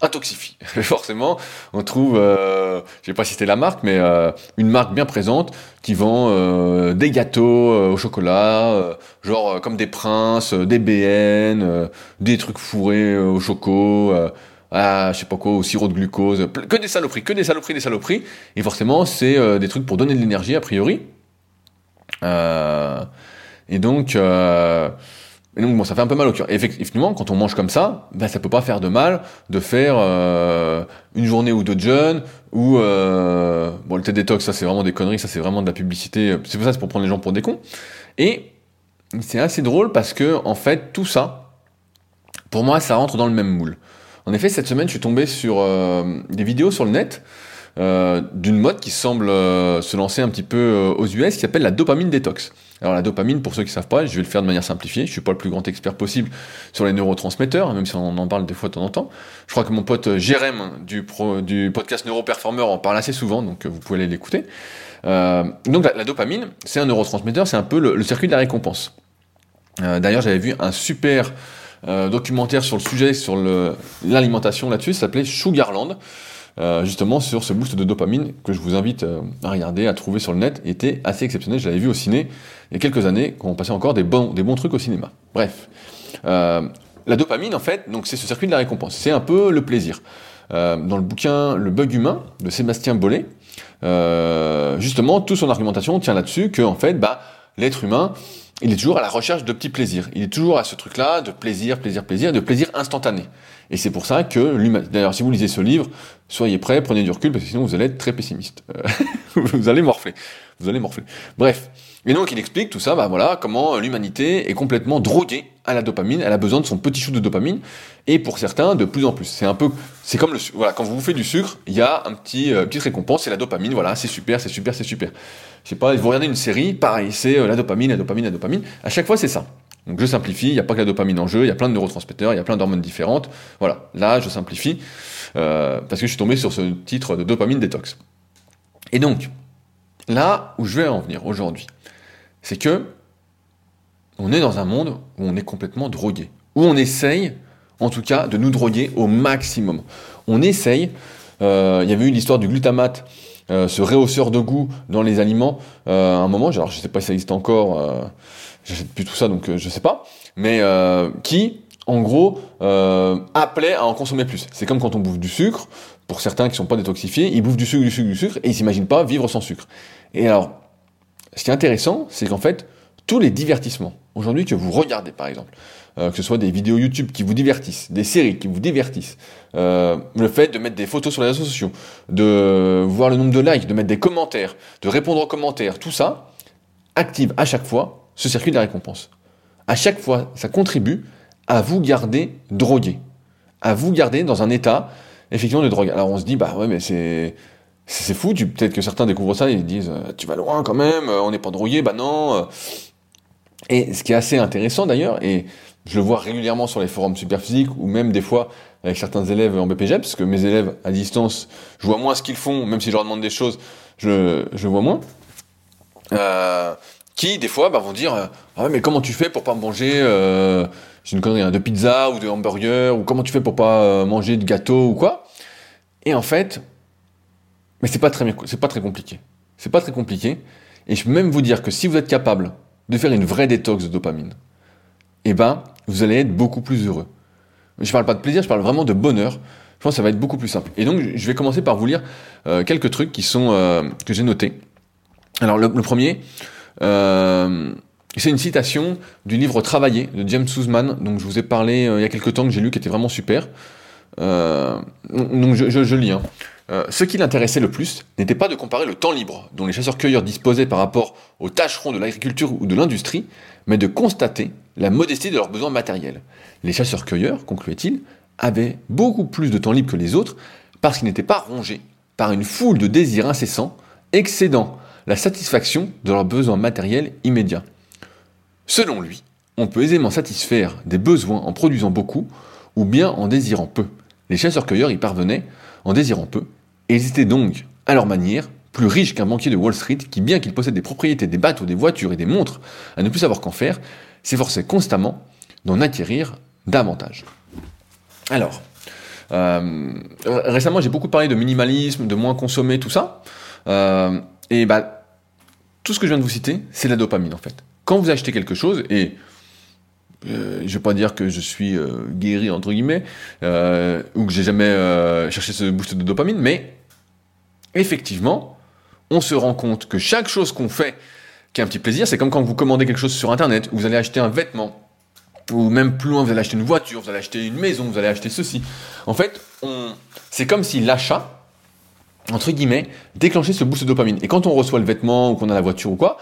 intoxifient. [laughs] Forcément, on trouve, je sais pas si c'était la marque, mais une marque bien présente qui vend des gâteaux au chocolat, genre comme des princes, des BN, des trucs fourrés au choco ah, je sais pas quoi, au sirop de glucose, que des saloperies, que des saloperies, des saloperies. Et forcément, c'est euh, des trucs pour donner de l'énergie, a priori. Euh, et donc, euh, bon, ça fait un peu mal au cœur. Effectivement, quand on mange comme ça, ben, ça peut pas faire de mal de faire euh, une journée ou deux de jeûne, ou euh, bon, le thé détox, ça c'est vraiment des conneries, ça c'est vraiment de la publicité. C'est pour ça, c'est pour prendre les gens pour des cons. Et c'est assez drôle parce que, en fait, tout ça, pour moi, ça rentre dans le même moule. En effet, cette semaine, je suis tombé sur euh, des vidéos sur le net euh, d'une mode qui semble euh, se lancer un petit peu aux US, qui s'appelle la dopamine détox. Alors la dopamine, pour ceux qui ne savent pas, je vais le faire de manière simplifiée. Je suis pas le plus grand expert possible sur les neurotransmetteurs, même si on en parle des fois de temps en temps. Je crois que mon pote Jérém du, du podcast Neuroperformer en parle assez souvent, donc vous pouvez aller l'écouter. donc la, dopamine, c'est un neurotransmetteur, c'est un peu le, circuit de la récompense. D'ailleurs, j'avais vu un super documentaire sur le sujet, sur l'alimentation là-dessus, s'appelait Sugarland, euh, justement sur ce boost de dopamine que je vous invite euh, à regarder, à trouver sur le net, était assez exceptionnel. Je l'avais vu au ciné il y a quelques années, quand on passait encore des bons, des bons trucs au cinéma. Bref. la dopamine, en fait, donc c'est ce circuit de la récompense. C'est un peu le plaisir. dans le bouquin Le bug humain de Sébastien Bollet, justement, toute son argumentation tient là-dessus que, en fait, bah, l'être humain, il est toujours à la recherche de petits plaisirs. Il est toujours à ce truc-là de plaisir, plaisir, plaisir, de plaisir instantané. Et c'est pour ça que D'ailleurs, si vous lisez ce livre, soyez prêts, prenez du recul, parce que sinon vous allez être très pessimiste. Euh, [laughs] vous allez morfler. Vous allez morfler. Bref. Et donc il explique tout ça, bah voilà, comment l'humanité est complètement droguée à la dopamine, elle a besoin de son petit chou de dopamine, et pour certains, de plus en plus. C'est un peu, c'est comme le, voilà, quand vous vous faites du sucre, il y a un petit, euh, petite récompense, c'est la dopamine, voilà, c'est super, c'est super, c'est super. Je sais pas, vous regardez une série, pareil, c'est euh, la dopamine, la dopamine, la dopamine. À chaque fois, c'est ça. Donc je simplifie, il n'y a pas que la dopamine en jeu, il y a plein de neurotransmetteurs, il y a plein d'hormones différentes. Voilà, là, je simplifie, euh, parce que je suis tombé sur ce titre de dopamine détox. Et donc, là où je vais en venir aujourd'hui, c'est que on est dans un monde où on est complètement drogué, où on essaye, en tout cas, de nous droguer au maximum. On essaye, euh, il y avait eu l'histoire du glutamate, euh, ce rehausseur de goût dans les aliments, euh, à un moment, alors je sais pas si ça existe encore, j'achète plus tout ça, donc je sais pas, mais qui, en gros, appelait à en consommer plus. C'est comme quand on bouffe du sucre, pour certains qui sont pas détoxifiés, ils bouffent du sucre, du sucre, du sucre, et ils s'imaginent pas vivre sans sucre. Et alors, ce qui est intéressant, c'est qu'en fait, tous les divertissements, aujourd'hui que vous regardez par exemple, euh, que ce soit des vidéos YouTube qui vous divertissent, des séries qui vous divertissent, euh, le fait de mettre des photos sur les réseaux sociaux, de voir le nombre de likes, de mettre des commentaires, de répondre aux commentaires, tout ça active à chaque fois ce circuit de la récompense. À chaque fois, ça contribue à vous garder drogué, à vous garder dans un état effectivement de drogue. Alors on se dit bah ouais mais c'est c'est fou, peut-être que certains découvrent ça et ils disent euh, tu vas loin quand même, euh, on n'est pas drogué, bah non. Euh. Et ce qui est assez intéressant d'ailleurs, et je le vois régulièrement sur les forums superphysiques ou même des fois avec certains élèves en BPG, parce que mes élèves à distance, je vois moins ce qu'ils font, même si je leur demande des choses, je, je vois moins. qui des fois bah, vont dire ah mais comment tu fais pour pas manger j'ai une connerie, hein, de pizza ou de hamburger, ou comment tu fais pour pas euh, manger de gâteau ou quoi? Et en fait, mais c'est pas très, c'est pas très compliqué. C'est pas très compliqué. Et je peux même vous dire que si vous êtes capable de faire une vraie détox de dopamine, eh ben, vous allez être beaucoup plus heureux. Je parle pas de plaisir, je parle vraiment de bonheur. Je pense que ça va être beaucoup plus simple. Et donc, je vais commencer par vous lire euh, quelques trucs qui sont euh, que j'ai notés. Alors, le, premier, euh, c'est une citation du livre Travailler de James Suzman. Donc, je vous ai parlé il y a quelques temps que j'ai lu, qui était vraiment super. donc, je, je lis. Hein. Ce qui l'intéressait le plus n'était pas de comparer le temps libre dont les chasseurs-cueilleurs disposaient par rapport aux tâcherons de l'agriculture ou de l'industrie, mais de constater la modestie de leurs besoins matériels. Les chasseurs-cueilleurs, concluait-il, avaient beaucoup plus de temps libre que les autres parce qu'ils n'étaient pas rongés par une foule de désirs incessants, excédant la satisfaction de leurs besoins matériels immédiats. Selon lui, on peut aisément satisfaire des besoins en produisant beaucoup ou bien en désirant peu. Les chasseurs-cueilleurs y parvenaient en désirant peu, et ils étaient donc, à leur manière, plus riches qu'un banquier de Wall Street qui, bien qu'il possède des propriétés, des bateaux, des voitures et des montres, à ne plus savoir qu'en faire, s'efforçait constamment d'en acquérir davantage. Alors, euh, récemment j'ai beaucoup parlé de minimalisme, de moins consommer, tout ça. Euh, et bah, tout ce que je viens de vous citer, c'est la dopamine en fait. Quand vous achetez quelque chose, et euh, je ne vais pas dire que je suis guéri entre guillemets, ou que j'ai jamais cherché ce boost de dopamine, mais effectivement, on se rend compte que chaque chose qu'on fait qui est un petit plaisir, c'est comme quand vous commandez quelque chose sur Internet, vous allez acheter un vêtement, ou même plus loin, vous allez acheter une voiture, vous allez acheter une maison, vous allez acheter ceci. En fait, c'est comme si l'achat, entre guillemets, déclenchait ce boost de dopamine. Et quand on reçoit le vêtement, ou qu'on a la voiture ou quoi,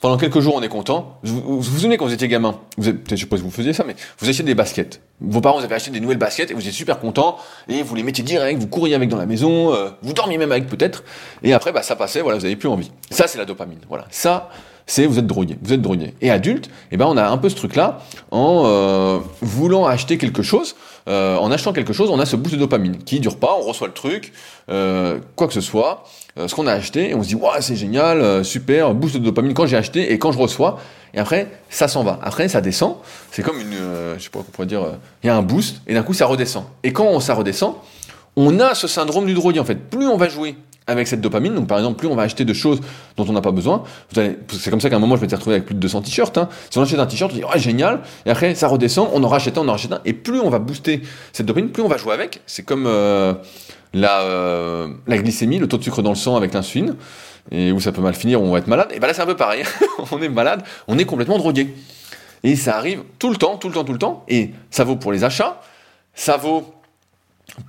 pendant quelques jours, on est content. Vous vous, souvenez quand vous étiez gamin? Vous êtes, Je sais pas vous faisiez ça, mais vous achetiez des baskets. Vos parents vous avaient acheté des nouvelles baskets et vous étiez super content et vous les mettiez direct, vous couriez avec dans la maison, euh, vous dormiez même avec peut-être. Et après, bah, ça passait, voilà, vous n'avez plus envie. Ça, c'est la dopamine. Voilà. Ça, c'est vous êtes drogué, vous êtes drogué. Et adulte, eh ben on a un peu ce truc-là en euh, voulant acheter quelque chose, euh, en achetant quelque chose, on a ce boost de dopamine qui dure pas, on reçoit le truc, quoi que ce soit, euh, ce qu'on a acheté et on se dit waouh c'est génial, euh, super, boost de dopamine quand j'ai acheté et quand je reçois et après ça s'en va. Après ça descend, c'est comme une, euh, je sais pas qu'on pourrait dire, il y a un boost et d'un coup ça redescend. Et quand ça redescend, on a ce syndrome du drogué en fait. Plus on va jouer avec cette dopamine, donc par exemple plus on va acheter de choses dont on n'a pas besoin, c'est comme ça qu'à un moment je m'étais retrouvé avec plus de 200 t-shirts. Hein. Si on achète un t-shirt, on dit oh génial, et après ça redescend, on en rachète un, on en rachète un, et plus on va booster cette dopamine, plus on va jouer avec. C'est comme la, euh, la glycémie, le taux de sucre dans le sang avec l'insuline, et où ça peut mal finir, on va être malade, et ben là c'est un peu pareil, [laughs] on est malade, on est complètement drogué. Et ça arrive tout le temps, tout le temps, tout le temps, et ça vaut pour les achats, ça vaut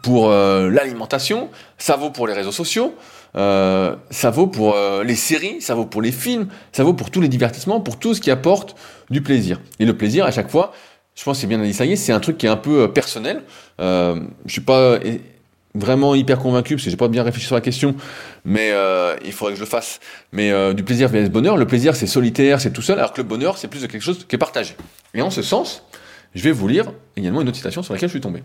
pour euh, l'alimentation, ça vaut pour les réseaux sociaux, euh, ça vaut pour les séries, ça vaut pour les films, ça vaut pour tous les divertissements, pour tout ce qui apporte du plaisir. Et le plaisir, à chaque fois, je pense que c'est bien y est, c'est un truc qui est un peu personnel. je suis pas vraiment hyper convaincu parce que j'ai pas bien réfléchi sur la question, mais euh, il faudrait que je le fasse. Mais euh, du plaisir vs bonheur, le plaisir c'est solitaire, c'est tout seul, alors que le bonheur c'est plus de quelque chose qui est partagé. Et en ce sens, je vais vous lire également une autre citation sur laquelle je suis tombé.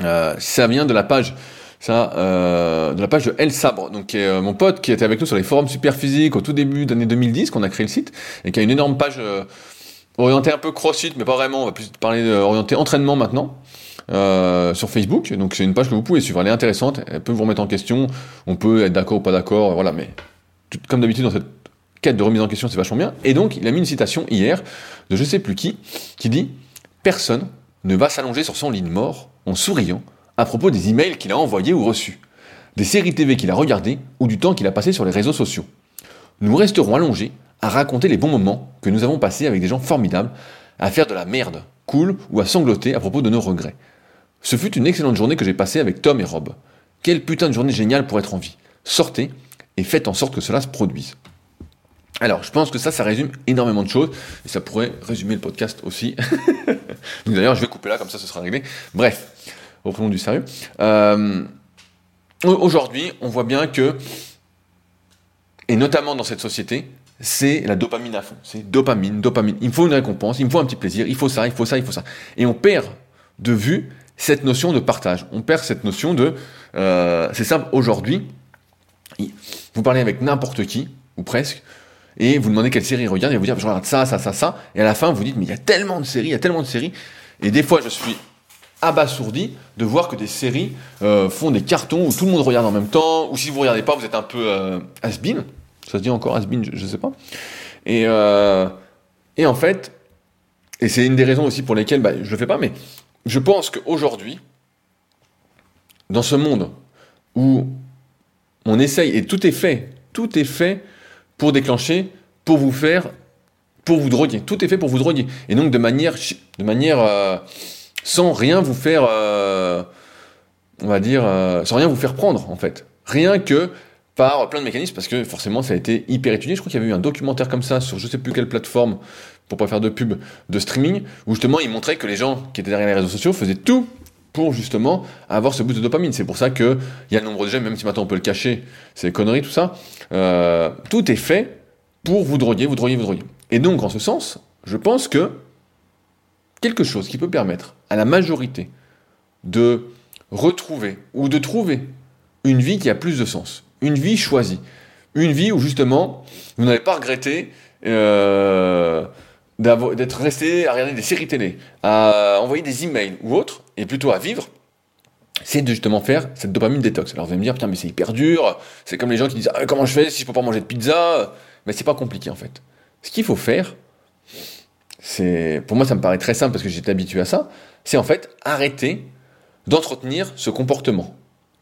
Euh, ça vient de la page, ça, euh, de la page de El Sabre, donc qui est euh, mon pote qui était avec nous sur les forums super physiques au tout début d'année 2010, qu'on a créé le site, et qui a une énorme page orientée un peu crossfit, mais pas vraiment. On va plus parler orientée entraînement maintenant. Euh, sur Facebook. Donc c'est une page que vous pouvez suivre. Elle est intéressante. Elle peut vous remettre en question. On peut être d'accord ou pas d'accord. Voilà, mais comme d'habitude dans cette quête de remise en question, c'est vachement bien. Et donc il a mis une citation hier de je sais plus qui qui dit personne ne va s'allonger sur son lit de mort en souriant à propos des emails qu'il a envoyés ou reçus, des séries TV qu'il a regardées ou du temps qu'il a passé sur les réseaux sociaux. Nous resterons allongés à raconter les bons moments que nous avons passés avec des gens formidables, à faire de la merde, cool ou à sangloter à propos de nos regrets. Ce fut une excellente journée que j'ai passée avec Tom et Rob. Quelle putain de journée géniale pour être en vie. Sortez et faites en sorte que cela se produise. Alors, je pense que ça, ça résume énormément de choses, et ça pourrait résumer le podcast aussi. [laughs] D'ailleurs, je vais couper là, comme ça, ce sera réglé. Bref, reprenons du sérieux. Euh, aujourd'hui, on voit bien que, et notamment dans cette société, c'est la dopamine à fond. C'est dopamine, dopamine. Il me faut une récompense, il me faut un petit plaisir, il faut ça, il faut ça, il faut ça. Et on perd de vue cette notion de partage. On perd cette notion de... Euh, c'est simple, aujourd'hui, vous parlez avec n'importe qui, ou presque, et vous demandez quelle série il regarde, et vous dire je regarde ça, ça, ça, ça, et à la fin vous dites mais il y a tellement de séries, il y a tellement de séries, et des fois je suis abasourdi de voir que des séries euh, font des cartons où tout le monde regarde en même temps, ou si vous regardez pas, vous êtes un peu euh, has-been. Ça se dit encore has-been, je, ne sais pas. Et, euh, et en fait, et c'est une des raisons aussi pour lesquelles bah, je le fais pas, mais je pense qu'aujourd'hui, dans ce monde où on essaye, et tout est fait, tout est fait pour déclencher, pour vous faire, pour vous droguer. Tout est fait pour vous droguer. Et donc de manière, de manière euh, sans rien vous faire, euh, on va dire, euh, sans rien vous faire prendre en fait. Rien que par plein de mécanismes, parce que forcément ça a été hyper étudié. Je crois qu'il y avait eu un documentaire comme ça sur je sais plus quelle plateforme, pour pas faire de pub, de streaming, où justement il montrait que les gens qui étaient derrière les réseaux sociaux faisaient tout pour justement avoir ce boost de dopamine. C'est pour ça qu'il y a de gens, même si maintenant on peut le cacher, c'est conneries tout ça, euh, tout est fait pour vous droguer, vous droguer, vous droguer. Et donc en ce sens, je pense que quelque chose qui peut permettre à la majorité de retrouver ou de trouver une vie qui a plus de sens, une vie choisie, une vie où justement vous n'allez pas regretter euh, d'être resté à regarder des séries télé, à envoyer des emails ou autre, et plutôt à vivre, c'est de justement faire cette dopamine détox. Alors vous allez me dire, putain, mais c'est hyper dur, c'est comme les gens qui disent, ah, comment je fais si je peux pas manger de pizza? Mais c'est pas compliqué en fait. Ce qu'il faut faire, c'est, pour moi ça me paraît très simple parce que j'étais habitué à ça, c'est en fait arrêter d'entretenir ce comportement.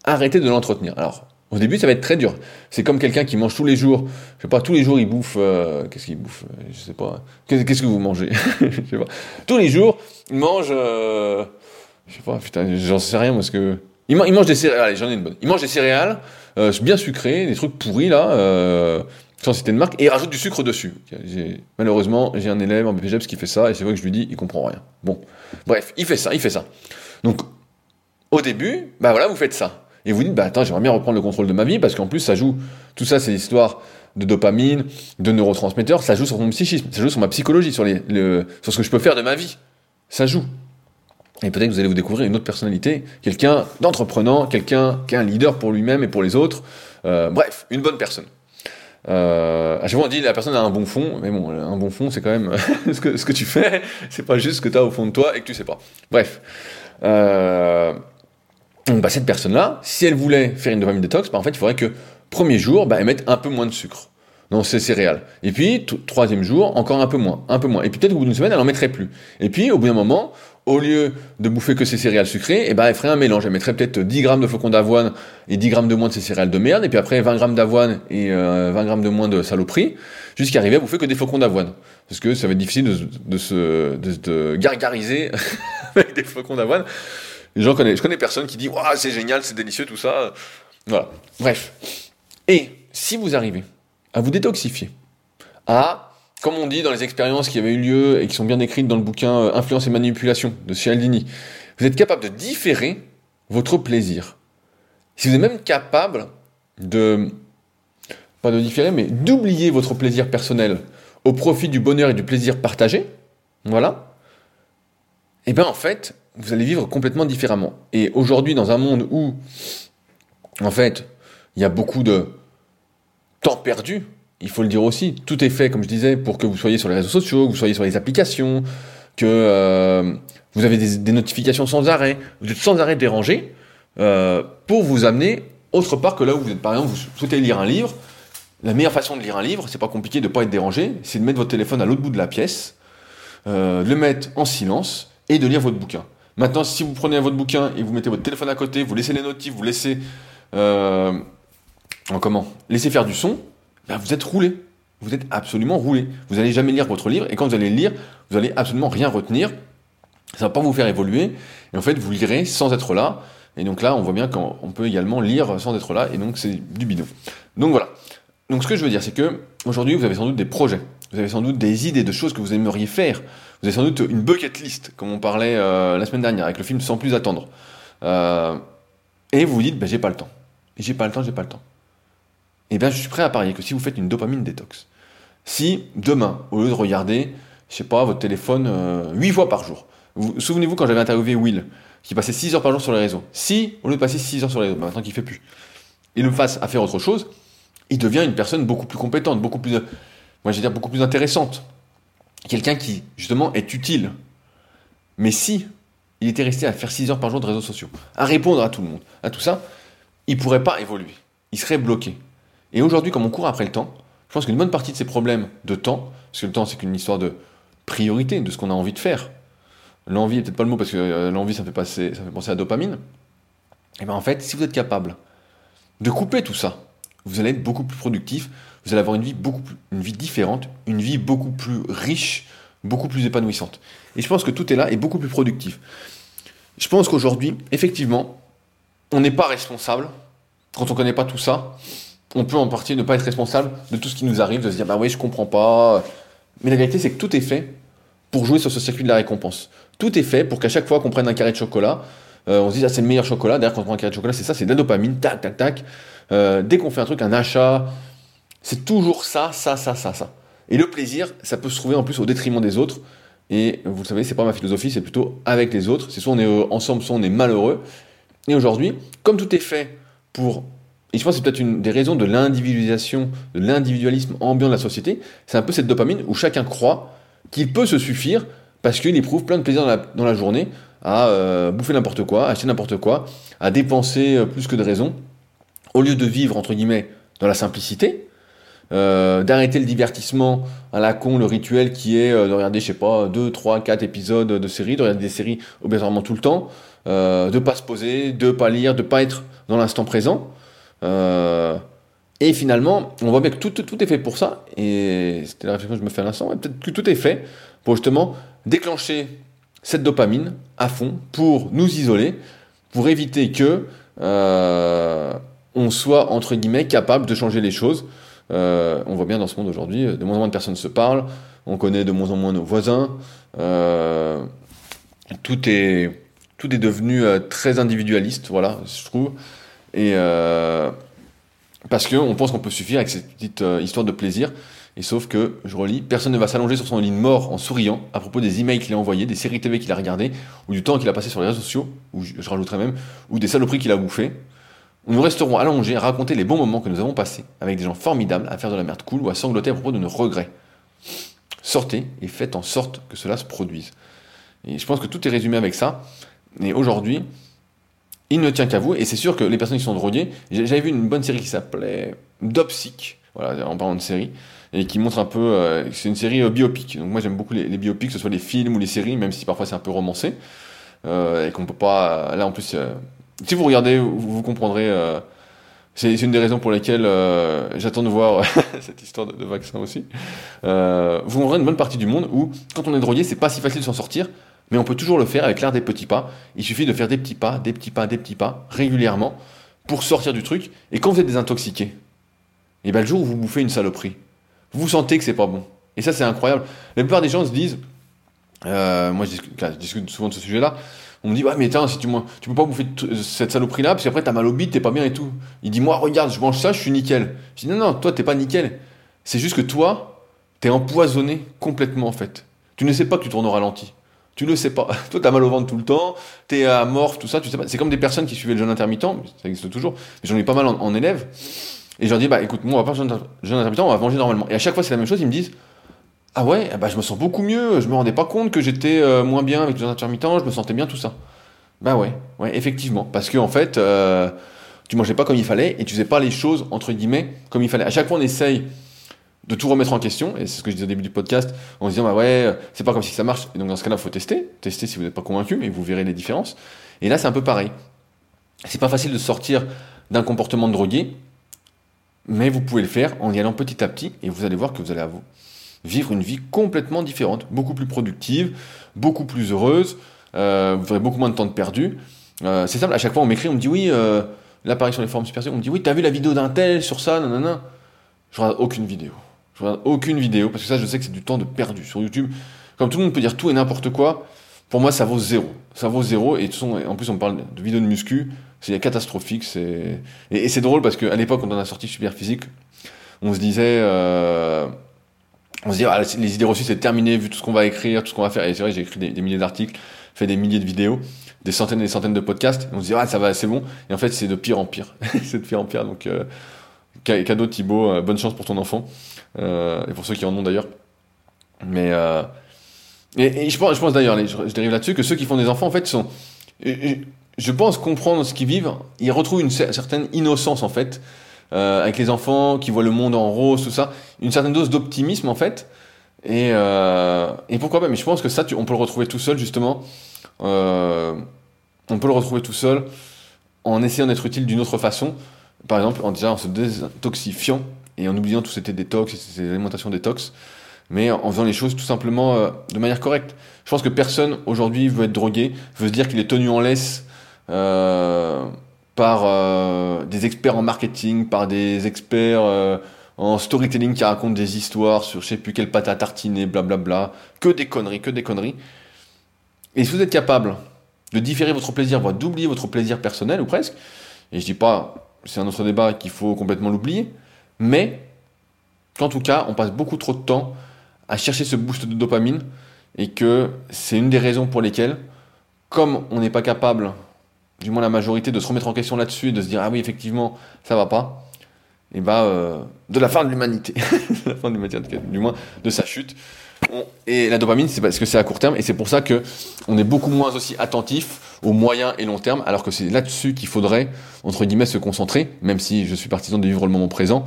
Arrêter de l'entretenir. Alors, au début, ça va être très dur. C'est comme quelqu'un qui mange tous les jours. Je sais pas, tous les jours, il bouffe. Euh, qu'est-ce qu'il bouffe Je sais pas. Qu'est-ce que vous mangez? [laughs] Je sais pas. Tous les jours, il mange. Euh, je sais pas, putain, j'en sais rien parce que. Il, mange des céréales. Allez, j'en ai une bonne. Il mange des céréales euh, bien sucrées, des trucs pourris là, euh, sans citer de marque, et il rajoute du sucre dessus. Malheureusement, j'ai un élève en BPGEPS qui fait ça, et c'est vrai que je lui dis, il comprend rien. Bon, bref, il fait ça, il fait ça. Donc, au début, bah voilà, vous faites ça et vous dites, bah attends, j'aimerais bien reprendre le contrôle de ma vie, parce qu'en plus, ça joue, tout ça, c'est l'histoire de dopamine, de neurotransmetteurs, ça joue sur mon psychisme, ça joue sur ma psychologie, sur, les, sur ce que je peux faire de ma vie. Ça joue. Et peut-être que vous allez vous découvrir une autre personnalité, quelqu'un d'entreprenant, quelqu'un qui est un leader pour lui-même et pour les autres. Euh, bref, une bonne personne. Euh, à chaque fois on dit la personne a un bon fond, mais bon, un bon fond c'est quand même [laughs] ce, que, ce que tu fais, c'est pas juste ce que tu as au fond de toi et que tu sais pas. Bref. Euh, bah, cette personne-là, si elle voulait faire une dopamine détox, bah, en fait, il faudrait que premier jour, bah, elle mette un peu moins de sucre dans ses céréales. Et puis, troisième jour, encore un peu moins, un peu moins. Et peut-être au bout d'une semaine, elle en mettrait plus. Et puis, au bout d'un moment, au lieu de bouffer que ses céréales sucrées, eh ben, elle ferait un mélange. Elle mettrait peut-être 10 grammes de flocons d'avoine et 10 grammes de moins de ses céréales de merde, et puis après 20 grammes d'avoine et 20 euh, grammes de moins de saloperie, jusqu'à arriver à bouffer que des flocons d'avoine. Parce que ça va être difficile de, de se de, gargariser [laughs] avec des flocons d'avoine. Je connais, je connais personne qui dit Waouh, c'est génial, c'est délicieux, tout ça. Voilà. Bref. Et si vous arrivez à vous détoxifier, à, comme on dit dans les expériences qui avaient eu lieu et qui sont bien décrites dans le bouquin euh, Influence et manipulation de Cialdini, vous êtes capable de différer votre plaisir. Si vous êtes même capable de, pas de différer, mais d'oublier votre plaisir personnel au profit du bonheur et du plaisir partagé, voilà, eh bien en fait, vous allez vivre complètement différemment. Et aujourd'hui, dans un monde où, en fait, il y a beaucoup de temps perdu, il faut le dire aussi, tout est fait, comme je disais, pour que vous soyez sur les réseaux sociaux, que vous soyez sur les applications, que euh, vous avez des, notifications sans arrêt, vous êtes sans arrêt dérangé, euh, pour vous amener autre part que là où vous êtes. Par exemple, vous souhaitez lire un livre, la meilleure façon de lire un livre, c'est pas compliqué de ne pas être dérangé, c'est de mettre votre téléphone à l'autre bout de la pièce, euh, de le mettre en silence et de lire votre bouquin. Maintenant, si vous prenez votre bouquin et vous mettez votre téléphone à côté, vous laissez les notifs, vous laissez euh, comment Laissez faire du son, ben vous êtes roulé. Vous êtes absolument roulé. Vous n'allez jamais lire votre livre et quand vous allez le lire, vous allez absolument rien retenir. Ça va pas vous faire évoluer et en fait vous lirez sans être là. Et donc là, on voit bien qu'on peut également lire sans être là et donc c'est du bidon. Donc voilà. Donc ce que je veux dire, c'est que aujourd'hui, vous avez sans doute des projets, vous avez sans doute des idées de choses que vous aimeriez faire vous avez sans doute une bucket list, comme on parlait euh, la semaine dernière avec le film Sans plus attendre. Euh, et vous vous dites, ben, j'ai pas le temps. J'ai pas le temps, j'ai pas le temps. Eh bien, je suis prêt à parier que si vous faites une dopamine détox, si demain, au lieu de regarder, je sais pas, votre téléphone euh, 8 fois par jour, vous, souvenez-vous quand j'avais interviewé Will, qui passait 6 heures par jour sur les réseaux, si, au lieu de passer 6 heures sur les réseaux, maintenant qu'il fait plus, il le fasse à faire autre chose, il devient une personne beaucoup plus compétente, beaucoup plus moi je vais dire beaucoup plus intéressante. Quelqu'un qui, justement, est utile. Mais si il était resté à faire 6 heures par jour de réseaux sociaux, à répondre à tout le monde, à tout ça, il ne pourrait pas évoluer. Il serait bloqué. Et aujourd'hui, comme on court après le temps, je pense qu'une bonne partie de ces problèmes de temps, parce que le temps c'est qu'une histoire de priorité, de ce qu'on a envie de faire. L'envie n'est peut-être pas le mot parce que euh, l'envie ça fait, passer, ça fait penser à dopamine. Et bien en fait, si vous êtes capable de couper tout ça, vous allez être beaucoup plus productif, vous allez avoir une vie beaucoup une vie différente, une vie beaucoup plus riche, beaucoup plus épanouissante. Et je pense que tout est là et beaucoup plus productif. Je pense qu'aujourd'hui, effectivement, on n'est pas responsable quand on ne connaît pas tout ça. On peut en partie ne pas être responsable de tout ce qui nous arrive, de se dire bah oui, je comprends pas. Mais la vérité, c'est que tout est fait pour jouer sur ce circuit de la récompense. Tout est fait pour qu'à chaque fois qu'on prenne un carré de chocolat, euh, on se dise ah c'est le meilleur chocolat. D'ailleurs, quand on prend un carré de chocolat, c'est ça, c'est de la dopamine, tac, tac, tac. Euh, dès qu'on fait un truc, un achat, c'est toujours ça, ça, ça, ça, ça. Et le plaisir, ça peut se trouver en plus au détriment des autres. Et vous le savez, c'est pas ma philosophie, c'est plutôt avec les autres. C'est soit on est euh, ensemble, soit on est malheureux. Et aujourd'hui, comme tout est fait pour. Et je pense que c'est peut-être une des raisons de l'individualisation, de l'individualisme ambiant de la société, c'est un peu cette dopamine où chacun croit qu'il peut se suffire parce qu'il éprouve plein de plaisir dans la, journée à euh, bouffer n'importe quoi, à acheter n'importe quoi, à dépenser plus que de raison, au lieu de vivre, entre guillemets, dans la simplicité, euh, d'arrêter le divertissement à la con, le rituel qui est euh, de regarder, je sais pas, 2, 3, 4 épisodes de séries, de regarder des séries obligatoirement tout le temps, euh, de pas se poser, de pas lire, de pas être dans l'instant présent. Euh, et finalement, on voit bien que tout, tout, est fait pour ça, et c'était la réflexion que je me fais à l'instant, peut-être que tout est fait pour justement déclencher cette dopamine à fond, pour nous isoler, pour éviter que on soit, entre guillemets, capable de changer les choses. Euh, on voit bien dans ce monde aujourd'hui, de moins en moins de personnes se parlent, on connaît de moins en moins nos voisins, euh, tout, est, tout est devenu euh, très individualiste, voilà, je trouve. Et parce qu'on pense qu'on peut suffire avec cette petite histoire de plaisir. Et sauf que, je relis, personne ne va s'allonger sur son lit mort en souriant à propos des emails qu'il a envoyés, des séries TV qu'il a regardées, ou du temps qu'il a passé sur les réseaux sociaux, ou je rajouterais même, ou des saloperies qu'il a bouffées. Nous resterons allongés à raconter les bons moments que nous avons passés avec des gens formidables à faire de la merde cool ou à sangloter à propos de nos regrets. Sortez et faites en sorte que cela se produise. Et je pense que tout est résumé avec ça. Et aujourd'hui, il ne tient qu'à vous. Et c'est sûr que les personnes qui sont droguées, j'avais vu une bonne série qui s'appelait Dopsic, voilà, en parlant de série, et qui montre un peu. Euh, c'est une série euh, biopic. Donc moi j'aime beaucoup les, biopics, que ce soit les films ou les séries, même si parfois c'est un peu romancé. Euh, et qu'on peut pas. Là en plus, si vous regardez, vous, comprendrez. Euh, c'est une des raisons pour lesquelles euh, j'attends de voir [laughs] cette histoire de, vaccin aussi. Euh, vous comprendrez une bonne partie du monde où, quand on est drogué, c'est pas si facile de s'en sortir, mais on peut toujours le faire avec l'air des petits pas. Il suffit de faire des petits pas, des petits pas, des petits pas, régulièrement, pour sortir du truc. Et quand vous êtes désintoxiqué, et eh bien le jour où vous bouffez une saloperie, vous sentez que c'est pas bon. Et ça, c'est incroyable. La plupart des gens se disent, moi je discute souvent de ce sujet-là, on me dit, ouais, mais attends, si tu, tu peux pas bouffer cette saloperie-là, parce qu'après t'as mal au bide, t'es pas bien et tout. Il dit, moi, regarde, je mange ça, je suis nickel. Je dis, non, non, toi, t'es pas nickel. C'est juste que toi, t'es empoisonné complètement, en fait. Tu ne sais pas que tu tournes au ralenti. Tu ne sais pas. [laughs] toi, t'as mal au ventre tout le temps, t'es amorphe, tout ça, tu sais pas. C'est comme des personnes qui suivaient le jeûne intermittent, ça existe toujours, mais j'en ai pas mal en, élèves. Et je leur dis, bah écoute, moi, on va pas jeûne intermittent, on va manger normalement. Et à chaque fois, c'est la même chose, ils me disent, ah ouais, bah je me sens beaucoup mieux, je me rendais pas compte que j'étais euh, moins bien avec les intermittents, je me sentais bien tout ça. Bah ouais, ouais, effectivement. Parce qu'en en fait, euh, tu mangeais pas comme il fallait et tu faisais pas les choses, entre guillemets, comme il fallait. À chaque fois, on essaye de tout remettre en question, et c'est ce que je disais au début du podcast, en se disant, bah ouais, c'est pas comme si ça marche, et donc dans ce cas-là, faut tester, tester si vous n'êtes pas convaincu, et vous verrez les différences. Et là, c'est un peu pareil. C'est pas facile de sortir d'un comportement de drogué, mais vous pouvez le faire en y allant petit à petit, et vous allez voir que vous allez avoir vivre une vie complètement différente, beaucoup plus productive, beaucoup plus heureuse, euh, vous aurez beaucoup moins de temps de perdu. Euh, c'est simple, à chaque fois on m'écrit, on me dit oui, euh, là sur les forums super on me dit oui, t'as vu la vidéo d'un tel sur ça, nanana. Je regarde aucune vidéo. Je regarde aucune vidéo, parce que ça je sais que c'est du temps de perdu. Sur YouTube, comme tout le monde peut dire tout et n'importe quoi, pour moi ça vaut zéro. Ça vaut zéro, et en plus on parle de vidéos de muscu, c'est catastrophique. Et, et c'est drôle parce qu'à l'époque, quand on a sorti Super Physique, on se disait on se dit, ah, les idées reçues, c'est terminé, vu tout ce qu'on va écrire, tout ce qu'on va faire. Et c'est vrai, j'ai écrit des, milliers d'articles, fait des milliers de vidéos, des centaines et des centaines de podcasts. on se dit, ah, ça va, c'est bon. Et en fait, c'est de pire en pire. [laughs] c'est de pire en pire. Donc, euh, cadeau Thibaut, bonne chance pour ton enfant. et pour ceux qui en ont d'ailleurs. Mais et, je pense, je pense d'ailleurs, je, je, dérive là-dessus, que ceux qui font des enfants, en fait, sont, je pense comprendre ce qu'ils vivent. Ils retrouvent une certaine innocence, en fait, euh, avec les enfants qui voient le monde en rose, tout ça, une certaine dose d'optimisme, en fait. Et, euh, pourquoi pas Mais je pense que ça, on peut le retrouver tout seul, justement. Euh, on peut le retrouver tout seul en essayant d'être utile d'une autre façon. Par exemple, en déjà en se détoxifiant et en oubliant tout c'était détox, ces alimentations détox mais en faisant les choses tout simplement de manière correcte. Je pense que personne aujourd'hui veut être drogué, veut se dire qu'il est tenu en laisse par euh, des experts en marketing, par des experts en storytelling qui racontent des histoires sur je sais plus quelle pâte à tartiner, blablabla, que des conneries, que des conneries. Et si vous êtes capable de différer votre plaisir, voire d'oublier votre plaisir personnel ou presque, et je dis pas, c'est un autre débat qu'il faut complètement l'oublier, mais qu'en tout cas, on passe beaucoup trop de temps à chercher ce boost de dopamine et que c'est une des raisons pour lesquelles, comme on n'est pas capable, du moins la majorité, de se remettre en question là-dessus de se dire ah oui effectivement ça va pas, et bah euh, de la fin de l'humanité, [laughs] de la fin de l'humanité, du moins de sa chute. et la dopamine, c'est parce que c'est à court terme, et c'est pour ça que on est beaucoup moins aussi attentif au moyen et long terme, alors que c'est là-dessus qu'il faudrait entre guillemets se concentrer, même si je suis partisan de vivre le moment présent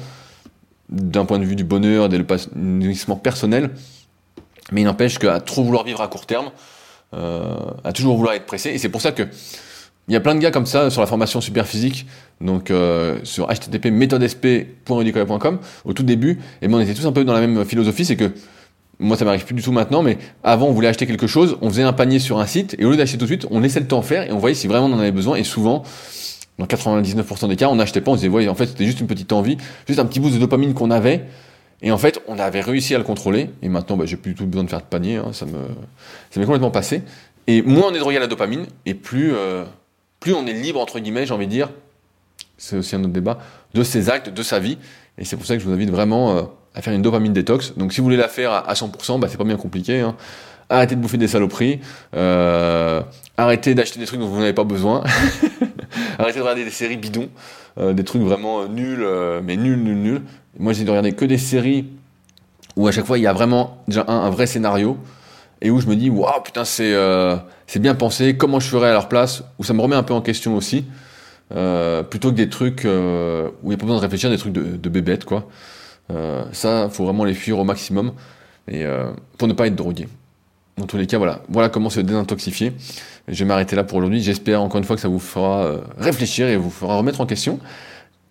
d'un point de vue du bonheur, de l'épanouissement personnel. Mais il n'empêche qu'à trop vouloir vivre à court terme, euh, à toujours vouloir être pressé. Et c'est pour ça que il y a plein de gars comme ça sur la formation super physique, donc euh, sur http méthodesp.rudicola.com au tout début, et ben on était tous un peu dans la même philosophie, c'est que moi ça m'arrive plus du tout maintenant, mais avant on voulait acheter quelque chose, on faisait un panier sur un site, et au lieu d'acheter tout de suite, on laissait le temps faire et on voyait si vraiment on en avait besoin, et souvent dans 99% des cas, on n'achetait pas, on se disait, ouais, en fait, c'était juste une petite envie, juste un petit boost de dopamine qu'on avait. Et en fait, on avait réussi à le contrôler. Et maintenant, bah, j'ai plus du tout besoin de faire de panier. Hein, ça me, m'est complètement passé. Et moins on est drogué à la dopamine, et plus, euh, plus on est libre, entre guillemets, j'ai envie de dire, c'est aussi un autre débat, de ses actes, de sa vie. Et c'est pour ça que je vous invite vraiment euh, à faire une dopamine détox. Donc si vous voulez la faire à, 100%, bah, c'est pas bien compliqué. Hein. Arrêtez de bouffer des saloperies. Euh, arrêtez d'acheter des trucs dont vous n'avez pas besoin. [laughs] Arrêtez de regarder des séries bidons, euh, des trucs vraiment nuls, mais nuls, nuls, nuls. Moi, j'essaie de regarder que des séries où à chaque fois il y a vraiment déjà un, vrai scénario et où je me dis waouh putain c'est c'est bien pensé comment je ferais à leur place où ça me remet un peu en question aussi plutôt que des trucs où il n'y a pas besoin de réfléchir des trucs de, de bébêtes quoi ça faut vraiment les fuir au maximum et pour ne pas être drogué dans tous les cas, voilà, voilà comment se désintoxifier. Je vais m'arrêter là pour aujourd'hui. J'espère encore une fois que ça vous fera euh, réfléchir et vous fera remettre en question.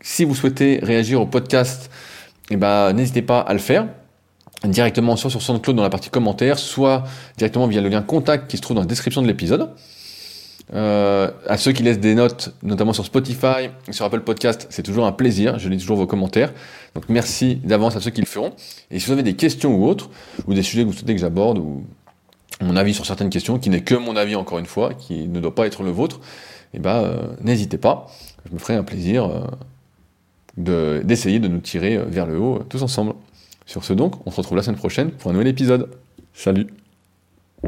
Si vous souhaitez réagir au podcast, eh ben, n'hésitez pas à le faire directement soit sur SoundCloud dans la partie commentaires, soit directement via le lien contact qui se trouve dans la description de l'épisode. Euh, à ceux qui laissent des notes, notamment sur Spotify, sur Apple Podcast, c'est toujours un plaisir. Je lis toujours vos commentaires. Donc merci d'avance à ceux qui le feront. Et si vous avez des questions ou autres, ou des sujets que vous souhaitez que j'aborde, ou mon avis sur certaines questions, qui n'est que mon avis encore une fois, qui ne doit pas être le vôtre, eh ben, euh, n'hésitez pas, je me ferai un plaisir euh, d'essayer de, nous tirer vers le haut tous ensemble. Sur ce donc, on se retrouve la semaine prochaine pour un nouvel épisode. Salut